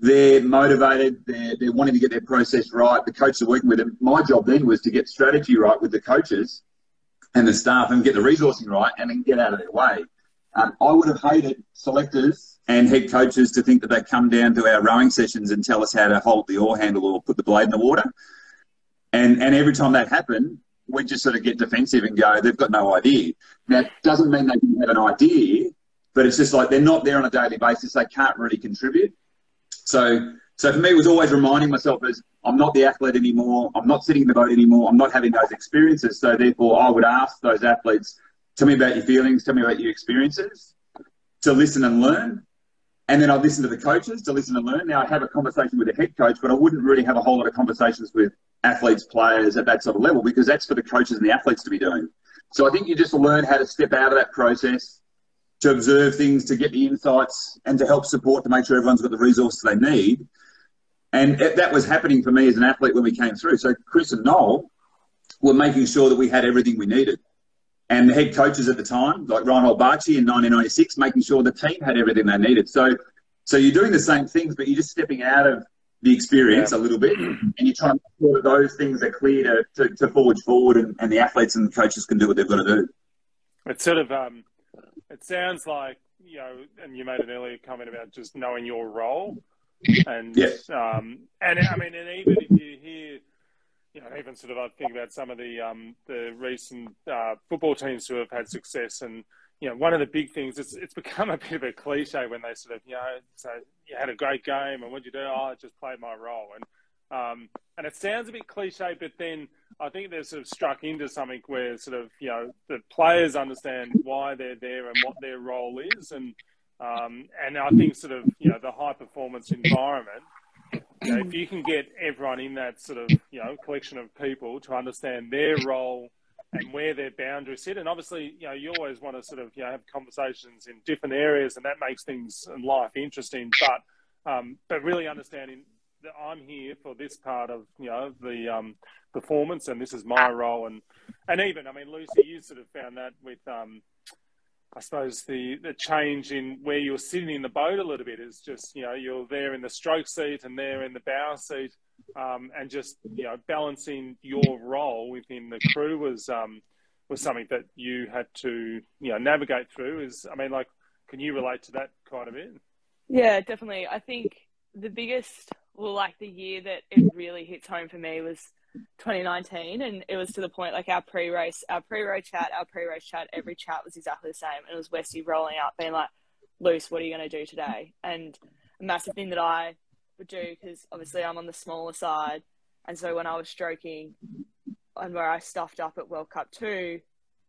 they're motivated. They're they're wanting to get their process right. The coaches are working with them. My job then was to get strategy right with the coaches and the staff, and get the resourcing right, and then get out of their way. Um, I would have hated selectors and head coaches to think that they come down to our rowing sessions and tell us how to hold the oar handle or put the blade in the water. And and every time that happened, we just sort of get defensive and go, they've got no idea. It doesn't mean they didn't have an idea, but it's just like they're not there on a daily basis. They can't really contribute. So, so for me, it was always reminding myself as I'm not the athlete anymore. I'm not sitting in the boat anymore. I'm not having those experiences. So therefore, I would ask those athletes, tell me about your feelings, tell me about your experiences, to listen and learn. And then I'd listen to the coaches to listen and learn. Now I'd have a conversation with the head coach, but I wouldn't really have a whole lot of conversations with athletes, players at that sort of level because that's for the coaches and the athletes to be doing. So I think you just learn how to step out of that process, to observe things, to get the insights, and to help support to make sure everyone's got the resources they need. And that was happening for me as an athlete when we came through. So Chris and Noel were making sure that we had everything we needed. And the head coaches at the time, like Reinhold Batschi in 1996, making sure the team had everything they needed. So, so you're doing the same things, but you're just stepping out of the experience yeah. a little bit, and you try and make sure that those things are clear to, to, to forge forward, and, and, the athletes and the coaches can do what they've got to do. It's sort of, um, it sounds like you know, and you made an earlier comment about just knowing your role, and yeah. um, and I mean, and even if you hear. You know, even sort of, I think about some of the um, the recent uh, football teams who have had success, and you know, one of the big things, it's, it's become a bit of a cliche when they sort of, you know, say, you had a great game and what'd you do? Oh, I just played my role. And, um, and it sounds a bit cliche, but then I think they've sort of struck into something where sort of, you know, the players understand why they're there and what their role is. And, um, and I think sort of, you know, the high performance environment, you know, if you can get everyone in that sort of, you know, collection of people to understand their role and where their boundaries sit. And obviously, you know, you always want to sort of, you know, have conversations in different areas, and that makes things in life interesting. But, um, but really understanding that I'm here for this part of, you know, the um, performance, and this is my role. And and even, I mean, Lucy, you sort of found that with. Um, I suppose the, the change in where you're sitting in the boat a little bit is just, you know, you're there in the stroke seat and there in the bow seat um, and just you know balancing your role within the crew was um, was something that you had to you know navigate through. Is I mean, like, can you relate to that quite a bit? Yeah, definitely. I think the biggest, well, like the year that it really hits home for me was 2019, and it was to the point like our pre-race, our pre-race chat, our pre-race chat, every chat was exactly the same, and it was Westy rolling out, being like, "Luce, what are you going to do today?" And a massive thing that I would do because obviously I'm on the smaller side. And so when I was stroking and where I stuffed up at World Cup 2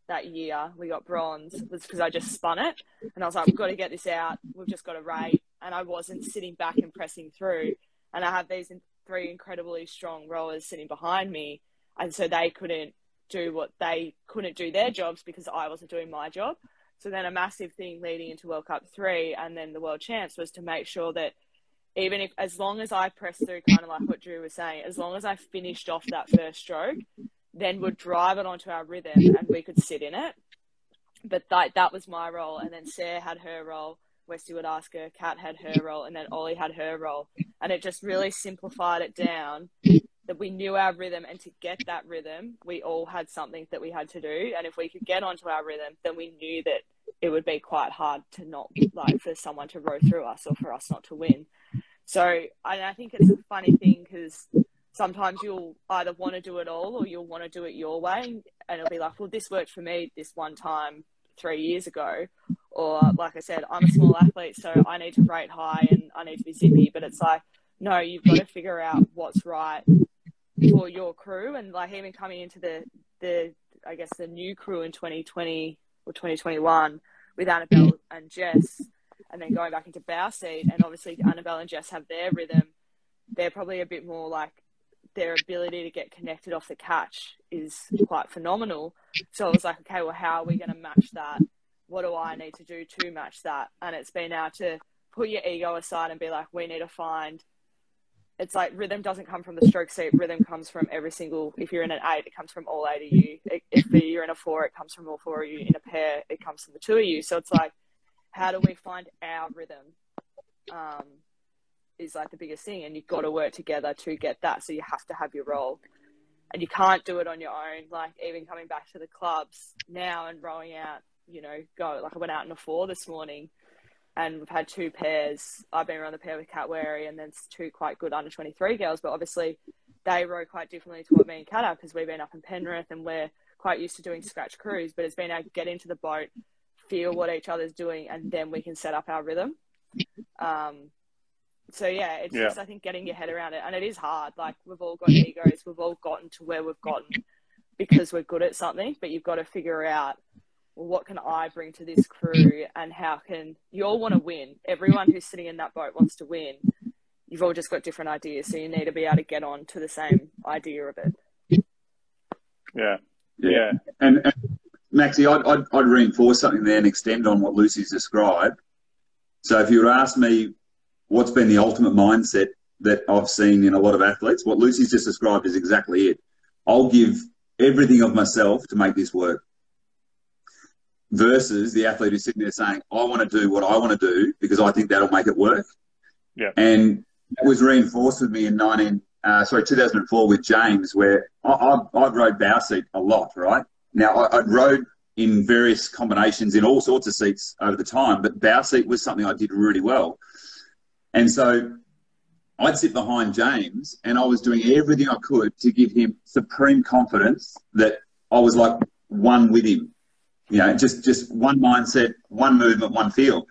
that year, we got bronze, was because I just spun it. And I was like, we've got to get this out. We've just got to rate. And I wasn't sitting back and pressing through. And I have these three incredibly strong rowers sitting behind me. And so they couldn't do what they couldn't do their jobs because I wasn't doing my job. So then a massive thing leading into World Cup 3 and then the World Champs was to make sure that even if as long as I pressed through, kind of like what Drew was saying, as long as I finished off that first stroke, then we'd drive it onto our rhythm and we could sit in it. But that that was my role, and then Sarah had her role. Westy would ask her, Kat had her role, and then Ollie had her role, and it just really simplified it down that we knew our rhythm, and to get that rhythm, we all had something that we had to do, and if we could get onto our rhythm, then we knew that it would be quite hard to not like for someone to row through us or for us not to win. So I think it's a funny thing because sometimes you'll either want to do it all or you'll want to do it your way, and it'll be like, well, this worked for me this one time three years ago, or like I said, I'm a small athlete, so I need to rate high and I need to be zippy. But it's like, no, you've got to figure out what's right for your crew, and like even coming into the the I guess the new crew in 2020 or 2021 with Annabelle and Jess, and then going back into bow seat, and obviously Annabelle and Jess have their rhythm. They're probably a bit more like their ability to get connected off the catch is quite phenomenal. So I was like, okay, well, how are we going to match that? What do I need to do to match that? And it's been now to put your ego aside and be like, we need to find. It's like rhythm doesn't come from the stroke seat. Rhythm comes from every single. If you're in an eight, it comes from all eight of you. If you're in a four, it comes from all four of you. In a pair, it comes from the two of you. So it's like, how do we find our rhythm? Um, is like the biggest thing, and you've got to work together to get that. So you have to have your role, and you can't do it on your own. Like even coming back to the clubs now and rowing out, you know, go like I went out in a four this morning, and we've had two pairs. I've been around the pair with Kat Werry, and then two quite good under twenty three girls, but obviously they row quite differently to what me and Kat have because we've been up in Penrith and we're quite used to doing scratch crews. But it's been to get into the boat, feel what each other's doing, and then we can set up our rhythm. Um, so yeah, it's yeah. just I think getting your head around it, and it is hard. Like we've all got egos, we've all gotten to where we've gotten because we're good at something, but you've got to figure out well, what can I bring to this crew, and how can you all want to win? Everyone who's sitting in that boat wants to win. You've all just got different ideas, so you need to be able to get on to the same idea of it. Yeah, yeah. And, and Maxie, I'd, I'd, I'd reinforce something there and extend on what Lucy's described. So if you were to ask me what's been the ultimate mindset that I've seen in a lot of athletes. What Lucy's just described is exactly it. I'll give everything of myself to make this work. Versus the athlete who's sitting there saying, I want to do what I want to do because I think that'll make it work. Yeah. And that was reinforced with me in 19, uh, sorry, 2004 with James, where I, I, I've rode bow seat a lot, right? Now, I, I'd rode in various combinations in all sorts of seats over the time, but bow seat was something I did really well. And so I'd sit behind James and I was doing everything I could to give him supreme confidence that I was like one with him. You know, just just one mindset, one movement, one feel.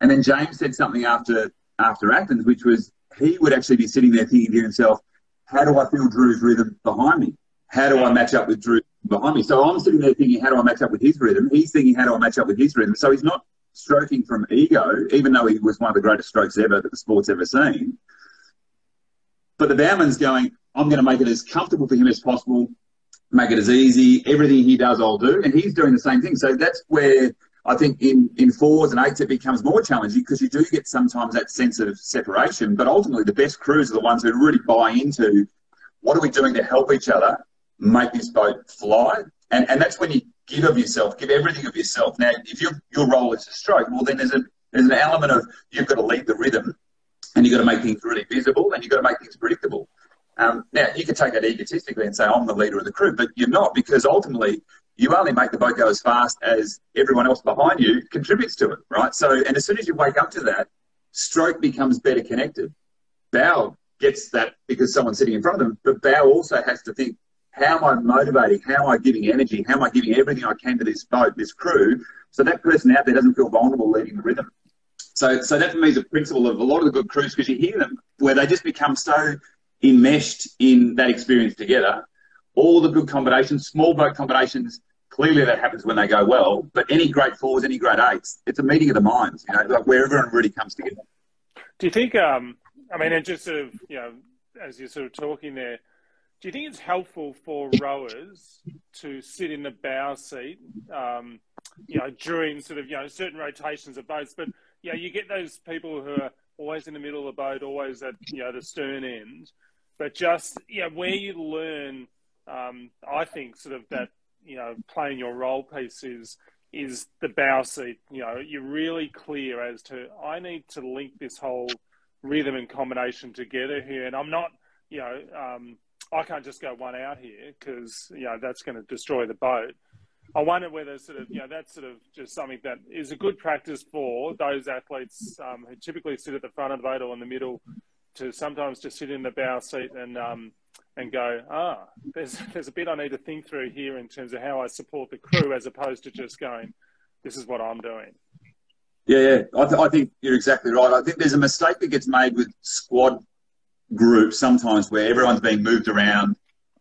And then James said something after after Athens, which was he would actually be sitting there thinking to himself, how do I feel Drew's rhythm behind me? How do I match up with Drew behind me? So I'm sitting there thinking, how do I match up with his rhythm? He's thinking, how do I match up with his rhythm? So he's not stroking from ego, even though he was one of the greatest strokes ever that the sport's ever seen. But the bowman's going, I'm going to make it as comfortable for him as possible, make it as easy. Everything he does, I'll do. And he's doing the same thing. So that's where I think in, in fours and eights, it becomes more challenging because you do get sometimes that sense of separation. But ultimately, the best crews are the ones who really buy into what are we doing to help each other make this boat fly. And, and that's when you give of yourself, give everything of yourself. Now, if your your role is a stroke, well, then there's a there's an element of you've got to lead the rhythm, and you've got to make things really visible, and you've got to make things predictable. Um, now, you could take that egotistically and say, I'm the leader of the crew, but you're not because ultimately you only make the boat go as fast as everyone else behind you contributes to it, right? So, and as soon as you wake up to that, stroke becomes better connected. Bow gets that because someone's sitting in front of them, but bow also has to think, how am I motivating? How am I giving energy? How am I giving everything I can to this boat, this crew, so that person out there doesn't feel vulnerable leading the rhythm? So, so that for me is a principle of a lot of the good crews because you hear them where they just become so enmeshed in that experience together. All the good combinations, small boat combinations, clearly that happens when they go well. But any great fours, any great eights, it's a meeting of the minds, you know, like where everyone really comes together. Do you think? Um, I mean, and just sort of, you know, as you're sort of talking there, do you think it's helpful for rowers to sit in the bow seat, um, you know, during sort of, you know, certain rotations of boats? But, you know, you get those people who are always in the middle of the boat, always at you know the stern end, but just know where you learn. Um, I think sort of that you know playing your role piece is is the bow seat. You know, you're really clear as to I need to link this whole rhythm and combination together here, and I'm not. You know, um, I can't just go one out here because you know that's going to destroy the boat. I wonder whether sort of you know that's sort of just something that is a good practice for those athletes um, who typically sit at the front of the boat or in the middle to sometimes just sit in the bow seat and um, and go ah there's <laughs> there's a bit I need to think through here in terms of how I support the crew as opposed to just going this is what I'm doing. Yeah, yeah. I, th- I think you're exactly right. I think there's a mistake that gets made with squad groups sometimes where everyone's being moved around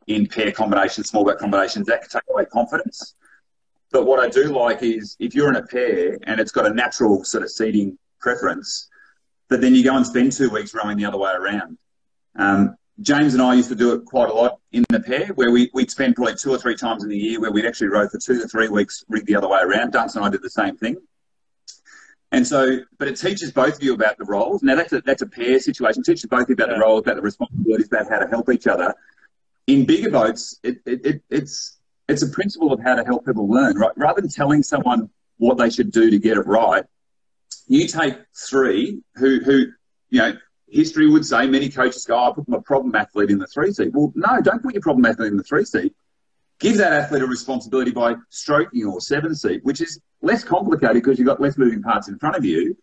in pair combinations, small boat combinations. That can take away confidence. But what I do like is if you're in a pair and it's got a natural sort of seating preference, but then you go and spend two weeks rowing the other way around. Um, James and I used to do it quite a lot in the pair where we, would spend probably two or three times in the year where we'd actually row for two to three weeks, rig the other way around. Duncan and I did the same thing. And so, but it teaches both of you about the roles. Now that's a, that's a pair situation. It teaches both of you about yeah. the roles, about the responsibilities, about how to help each other. In bigger boats, it, it, it, it's it's a principle of how to help people learn. Right? Rather than telling someone what they should do to get it right, you take three who who you know history would say many coaches go, oh, I put my problem athlete in the three seat. Well, no, don't put your problem athlete in the three seat. Give that athlete a responsibility by stroking your seven seat, which is less complicated because you've got less moving parts in front of you.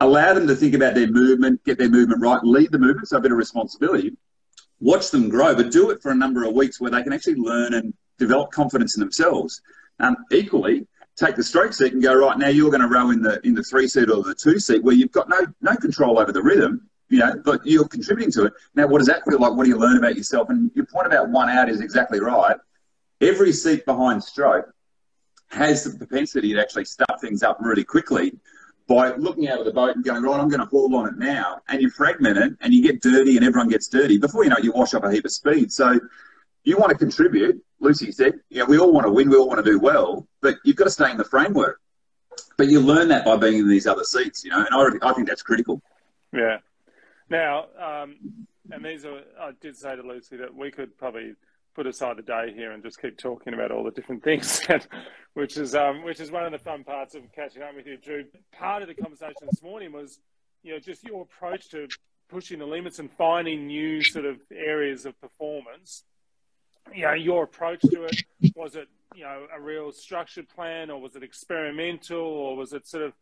Allow them to think about their movement, get their movement right, lead the movement, so a bit of responsibility. Watch them grow, but do it for a number of weeks where they can actually learn and develop confidence in themselves. Um, equally, take the stroke seat and go right now. You're going to row in the in the three seat or the two seat where you've got no no control over the rhythm. You know, but you're contributing to it. Now, what does that feel like? What do you learn about yourself? And your point about one out is exactly right. Every seat behind stroke has the propensity to actually start things up really quickly by looking out of the boat and going, right, I'm going to haul on it now. And you fragment it and you get dirty and everyone gets dirty. Before you know it, you wash up a heap of speed. So you want to contribute. Lucy said, know, we all want to win, we all want to do well, but you've got to stay in the framework. But you learn that by being in these other seats, you know, and I, I think that's critical. Yeah. Now, um, and these are, I did say to Lucy that we could probably put aside a day here and just keep talking about all the different <laughs> things, which is um, which is one of the fun parts of catching up with you, Drew. Part of the conversation this morning was, you know, just your approach to pushing the limits and finding new sort of areas of performance. You know, your approach to it was it, you know, a real structured plan, or was it experimental, or was it sort of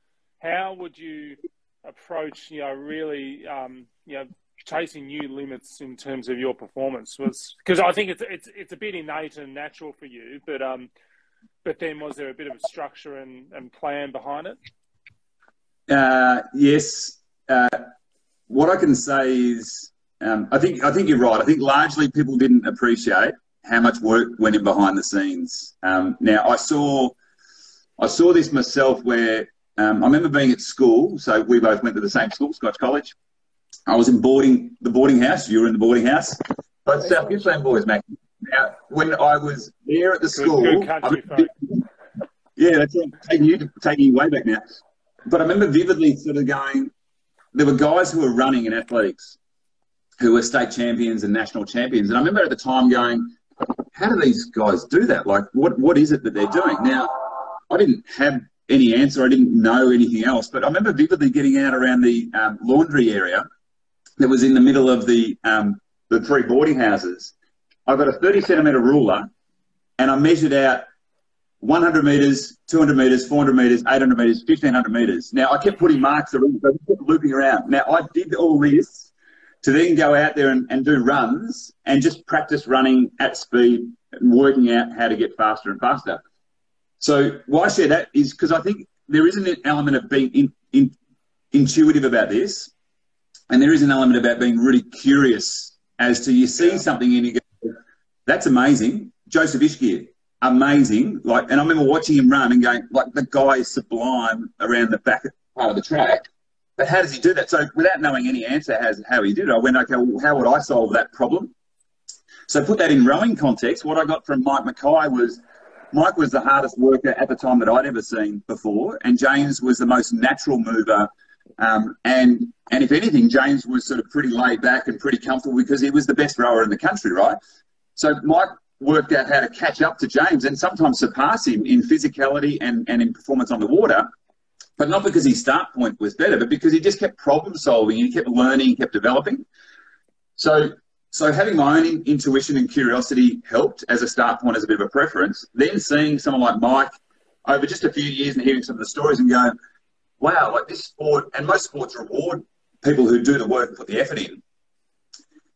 how would you approach, you know, really, um, you know, chasing new limits in terms of your performance was because I think it's it's it's a bit innate and natural for you, but um, but then was there a bit of a structure and, and plan behind it? Uh, yes. Uh, what I can say is, um, I think I think you're right. I think largely people didn't appreciate how much work went in behind the scenes. Um, now I saw I saw this myself where um, I remember being at school. So we both went to the same school, Scotch College. I was in boarding the boarding house. You were in the boarding house. Both South Gippsland boys, Mac. Now, when I was there at the school, good, good yeah, that's it. Taking you taking you way back now. But I remember vividly sort of going. There were guys who were running in athletics, who were state champions and national champions, and I remember at the time going, "How do these guys do that? Like, what what is it that they're doing?" Now, I didn't have any answer. I didn't know anything else, but I remember vividly getting out around the um, laundry area that was in the middle of the um, the three boarding houses. I got a 30 centimetre ruler and I measured out 100 metres, 200 metres, 400 metres, 800 metres, 1500 metres. Now I kept putting marks around, so I kept looping around. Now I did all this to then go out there and, and do runs and just practice running at speed and working out how to get faster and faster. So why I share that is because I think there is an element of being in, in, intuitive about this and there is an element about being really curious as to you see yeah. something and you go, that's amazing. Joseph Ishgear, amazing. Like, and I remember watching him run and going, like, the guy is sublime around the back part of the track. But how does he do that? So without knowing any answer as how he did it, I went, okay, well, how would I solve that problem? So put that in rowing context. What I got from Mike McKay was Mike was the hardest worker at the time that I'd ever seen before, and James was the most natural mover Um, and and if anything, James was sort of pretty laid back and pretty comfortable because he was the best rower in the country, right? So Mike worked out how to catch up to James and sometimes surpass him in physicality and, and in performance on the water. But not because his start point was better, but because he just kept problem solving, he kept learning, kept developing. So so having my own in, intuition and curiosity helped as a start point, as a bit of a preference. Then seeing someone like Mike over just a few years and hearing some of the stories and going, wow, like this sport, and most sports reward people who do the work and put the effort in.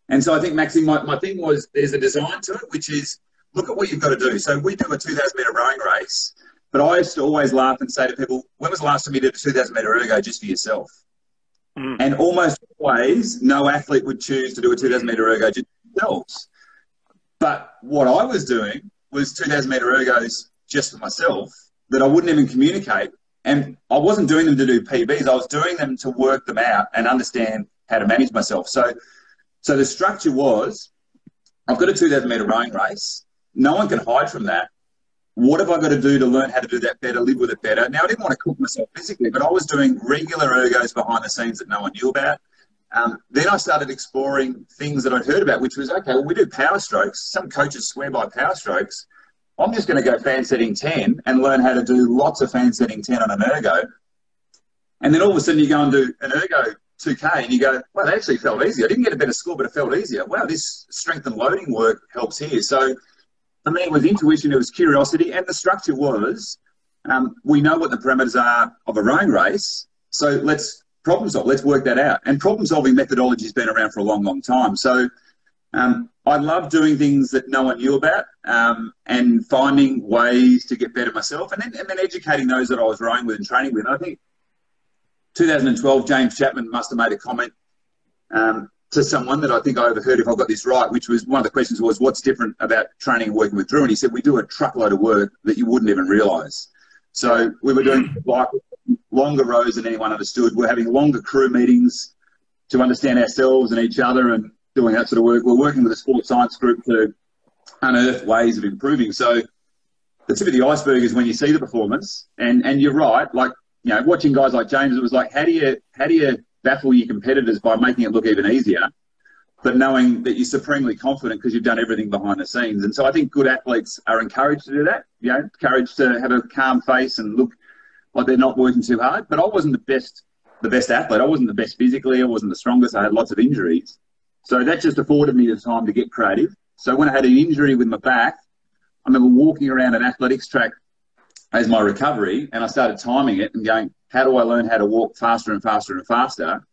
And so I think, Maxine, my, my thing was there's a design to it, which is look at what you've got to do. So we do a 2,000 metre rowing race, but I used to always laugh and say to people, when was the last time you did a 2,000 metre ergo just for yourself? Mm. And almost always, no athlete would choose to do a 2,000 metre ergo just themselves. But what I was doing was 2,000 metre ergos just for myself that I wouldn't even communicate. And I wasn't doing them to do PBs. I was doing them to work them out and understand how to manage myself. So, so the structure was, I've got a 2,000 metre rowing race. No one can hide from that what have I got to do to learn how to do that better, live with it better? Now, I didn't want to cook myself physically, but I was doing regular ergos behind the scenes that no one knew about. Um, then I started exploring things that I'd heard about, which was okay, well, we do power strokes. Some coaches swear by power strokes. I'm just going to go fan setting 10 and learn how to do lots of fan setting 10 on an ergo. And then all of a sudden you go and do an ergo 2K and you go, well, that actually felt easier. I didn't get a better score, but it felt easier. Wow, this strength and loading work helps here. So for me, it was intuition, it was curiosity, and the structure was um, we know what the parameters are of a rowing race, so let's problem solve, let's work that out. And problem solving methodology has been around for a long, long time. So um, I love doing things that no one knew about um, and finding ways to get better myself and then, and then educating those that I was rowing with and training with. And I think 2012, James Chapman must have made a comment um, to someone that I think I overheard, if I got this right, which was one of the questions was, what's different about training and working with Drew? And he said, we do a truckload of work that you wouldn't even realise. So we were doing like longer rows than anyone understood. We're having longer crew meetings to understand ourselves and each other and doing that sort of work. We're working with a sports science group to unearth ways of improving. So the tip of the iceberg is when you see the performance. And and you're right, like you know, watching guys like James, it was like, how do you how do you baffle your competitors by making it look even easier, but knowing that you're supremely confident because you've done everything behind the scenes. And so I think good athletes are encouraged to do that. You know, courage to have a calm face and look like they're not working too hard. But I wasn't the best, the best athlete. I wasn't the best physically. I wasn't the strongest. I had lots of injuries. So that just afforded me the time to get creative. So when I had an injury with my back, I remember walking around an athletics track as my recovery, and I started timing it and going, how do I learn how to walk faster and faster and faster?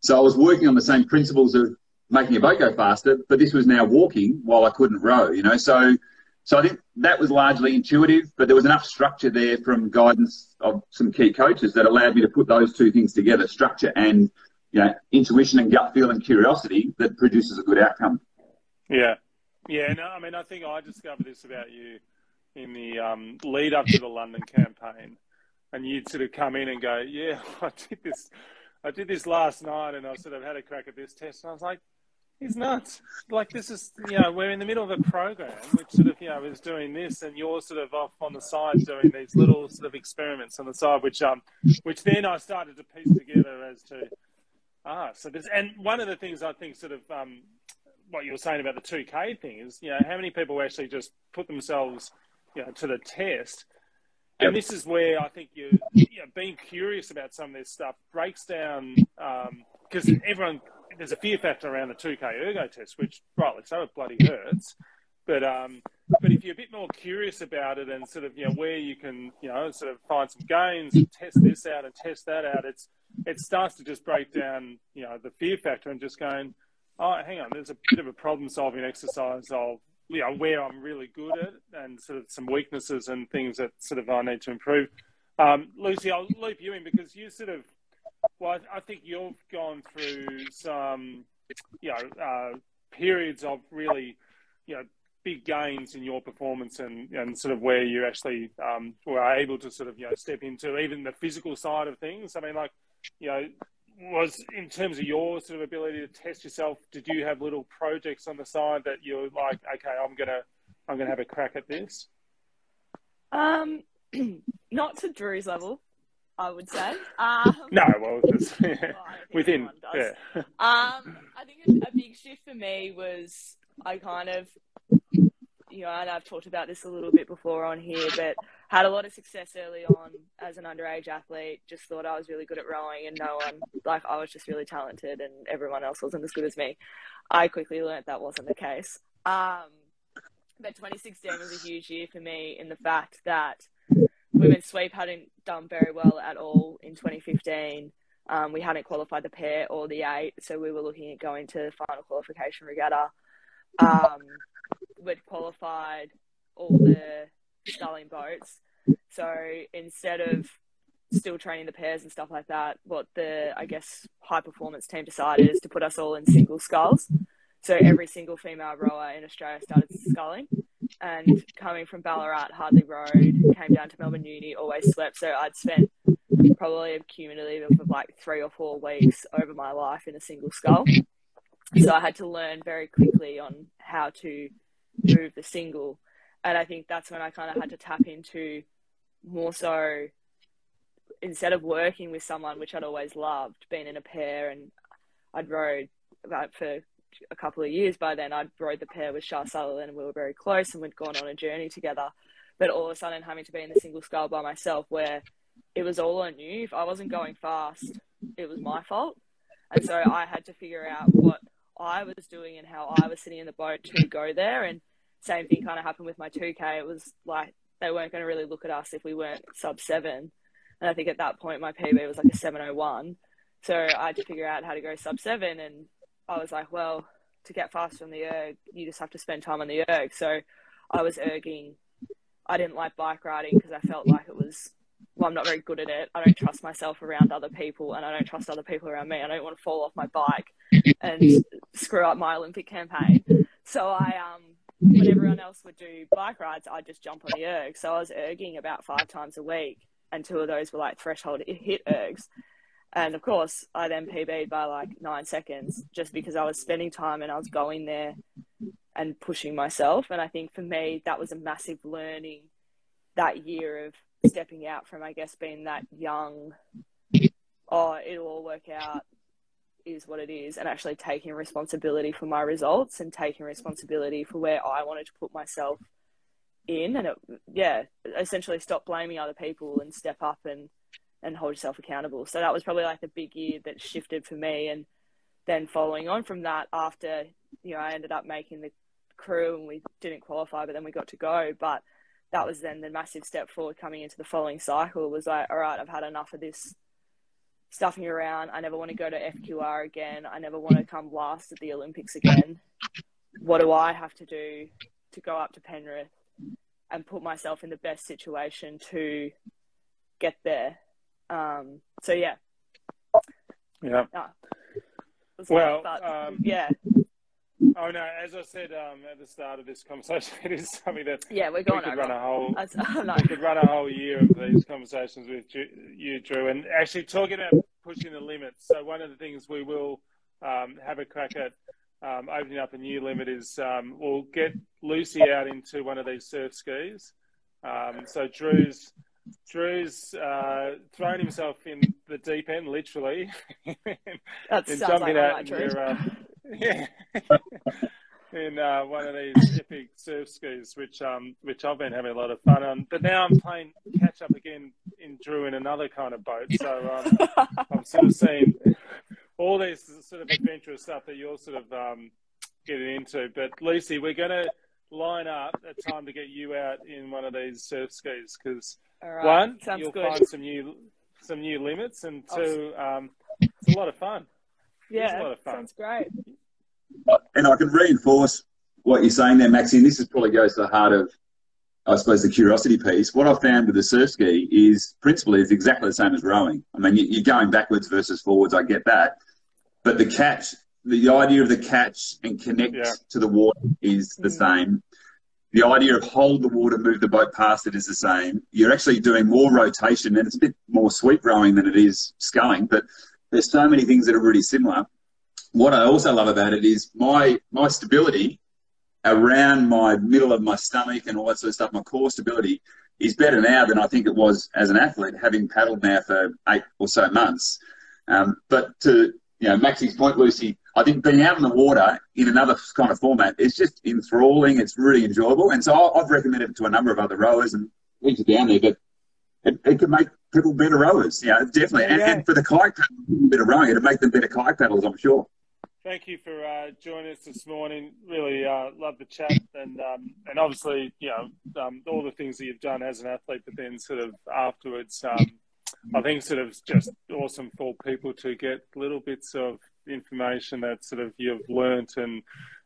So I was working on the same principles of making a boat go faster, but this was now walking while I couldn't row, you know. So so I think that was largely intuitive, but there was enough structure there from guidance of some key coaches that allowed me to put those two things together, structure and you know, intuition and gut feel and curiosity that produces a good outcome. Yeah. Yeah, no, I mean I think I discovered this about you in the um, lead up to the London campaign and you'd sort of come in and go, "Yeah, <laughs> I did this, I did this last night, and I sort of had a crack at this test." And I was like, "He's nuts! Like this is, you know, we're in the middle of a program which sort of, you know, is doing this, and you're sort of off on the side doing these little sort of experiments on the side, which um, which then I started to piece together as to, ah, so this, and one of the things I think sort of um, what you were saying about the two K thing is, you know, how many people actually just put themselves, you know, to the test and this is where I think you, you know, being curious about some of this stuff breaks down because um, everyone there's a fear factor around the 2K ergo test, which rightly so it bloody hurts. But um, but if you're a bit more curious about it and sort of you know where you can you know sort of find some gains and test this out and test that out, it's it starts to just break down you know the fear factor and just going, oh hang on, there's a bit of a problem solving exercise of you know where I'm really good at and sort of some weaknesses and things that sort of I need to improve. Um, Lucy, I'll loop you in because you sort of well, I think you've gone through some you know uh, periods of really you know big gains in your performance and, and sort of where you actually um, were able to sort of you know step into even the physical side of things. I mean, like you know was in terms of your sort of ability to test yourself did you have little projects on the side that you're like okay i'm gonna i'm gonna have a crack at this um <clears throat> not to drew's level I would say. Um, no, well, <laughs> <laughs> well, I don't think within, yeah. <laughs> Um, I think a, a big shift for me was I kind of, you know, and I've talked about this a little bit before on here, but had a lot of success early on as an underage athlete. Just thought I was really good at rowing, and no one, like, I was just really talented, and everyone else wasn't as good as me. I quickly learnt that wasn't the case. Um, but 2016 was a huge year for me in the fact that women's sweep hadn't done very well at all in 2015. Um, we hadn't qualified the pair or the eight, so we were looking at going to the final qualification regatta. Um, we'd qualified all the sculling boats, so instead of still training the pairs and stuff like that, what the I guess high performance team decided is to put us all in single sculls. So every single female rower in Australia started sculling. And coming from Ballarat, hardly rowed, came down to Melbourne Uni, always slept. So I'd spent probably a cumulative of like three or four weeks over my life in a single scull. So I had to learn very quickly on how to move the single. And I think that's when I kind of had to tap into more so instead of working with someone, which I'd always loved, being in a pair and I'd rowed about for a couple of years by then. I'd rowed the pair with Char Sutherland and we were very close and we'd gone on a journey together. But all of a sudden having to be in the single scull by myself where it was all on you. If I wasn't going fast, it was my fault. And so I had to figure out what I was doing and how I was sitting in the boat to go there. And same thing kind of happened with my 2K. It was like they weren't going to really look at us if we weren't sub seven. And I think at that point my PB was like a 701. So I had to figure out how to go sub seven. And I was like, well, to get faster on the erg, you just have to spend time on the erg. So I was erging. I didn't like bike riding because I felt like it was, well, I'm not very good at it. I don't trust myself around other people and I don't trust other people around me. I don't want to fall off my bike and screw up my Olympic campaign. So I, um, Mm-hmm. when everyone else would do bike rides, I'd just jump on the erg. So I was erging about five times a week and two of those were like threshold hit ergs. And of course, I then PB'd by like nine seconds just because I was spending time and I was going there and pushing myself. And I think for me, that was a massive learning that year of stepping out from, I guess, being that young, oh, it'll all work out, is what it is, and actually taking responsibility for my results and taking responsibility for where I wanted to put myself in. And it, yeah, essentially stop blaming other people and step up and and hold yourself accountable. So that was probably like the big year that shifted for me. And then following on from that, after you know, I ended up making the crew and we didn't qualify, but then we got to go. But that was then the massive step forward coming into the following cycle. Was like, all right, I've had enough of this stuffing around. I never want to go to FQR again. I never want to come last at the Olympics again. What do I have to do to go up to Penrith and put myself in the best situation to get there? Um, so yeah. Yeah. Ah. Well, but, um, yeah, Oh no! As I said um, at the start of this conversation, <laughs> it is something that yeah, we're we could over. run a whole <laughs> we could run a whole year of these conversations with you, Drew, and actually talking about pushing the limits. So one of the things we will um, have a crack at um, opening up a new limit is um, we'll get Lucy out into one of these surf skis. Um, so Drew's Drew's uh, thrown himself in the deep end, literally, <laughs> That in sounds like jumping out Drew. Yeah, <laughs> in uh, one of these epic surf skis, which um, which I've been having a lot of fun on. But now I'm playing catch up again in Drew in another kind of boat. So um, I'm sort of seeing all this sort of adventurous stuff that you're sort of um, getting into. But Lucy, we're going to line up a time to get you out in one of these surf skis because right. one, sounds you'll good. find some new some new limits, and two, um, it's a lot of fun. Yeah, a lot of fun. sounds great. And I can reinforce what you're saying there, Maxie, and this is probably goes to the heart of, I suppose, the curiosity piece. What I've found with the surf ski is principally is exactly the same as rowing. I mean, you- you're going backwards versus forwards, I get that. But the catch, the idea of the catch and connect Yeah. to the water is the Mm. same. The idea of hold the water, move the boat past it is the same. You're actually doing more rotation, and it's a bit more sweep rowing than it is sculling, but there's so many things that are really similar what I also love about it is my my stability around my middle of my stomach and all that sort of stuff, my core stability is better now than I think it was as an athlete, having paddled now for eight or so months. Um, but to you know, Maxie's point, Lucy, I think being out in the water in another kind of format is just enthralling. It's really enjoyable, and so I've recommended it to a number of other rowers and things are down there. But it, it make people better rowers, you know, definitely. And, and for the kayak paddlers, better rowing, it'll make them better kayak paddlers, I'm sure. Thank you for uh, joining us this morning. Really uh, love the chat, and um, and obviously, you know, um, all the things that you've done as an athlete, but then sort of afterwards, um, I think sort of just awesome for people to get little bits of information that sort of you've learnt and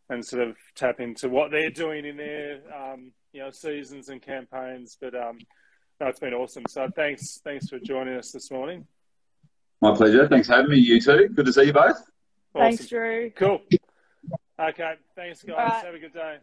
and sort of tap into what they're doing in their um, you know seasons and campaigns. But no, it's been awesome. So thanks thanks for joining us this morning. My pleasure. Thanks for having me. You too. Good to see you both. Awesome. Thanks, Drew. Cool. Okay. Thanks, guys. All right. Have a good day.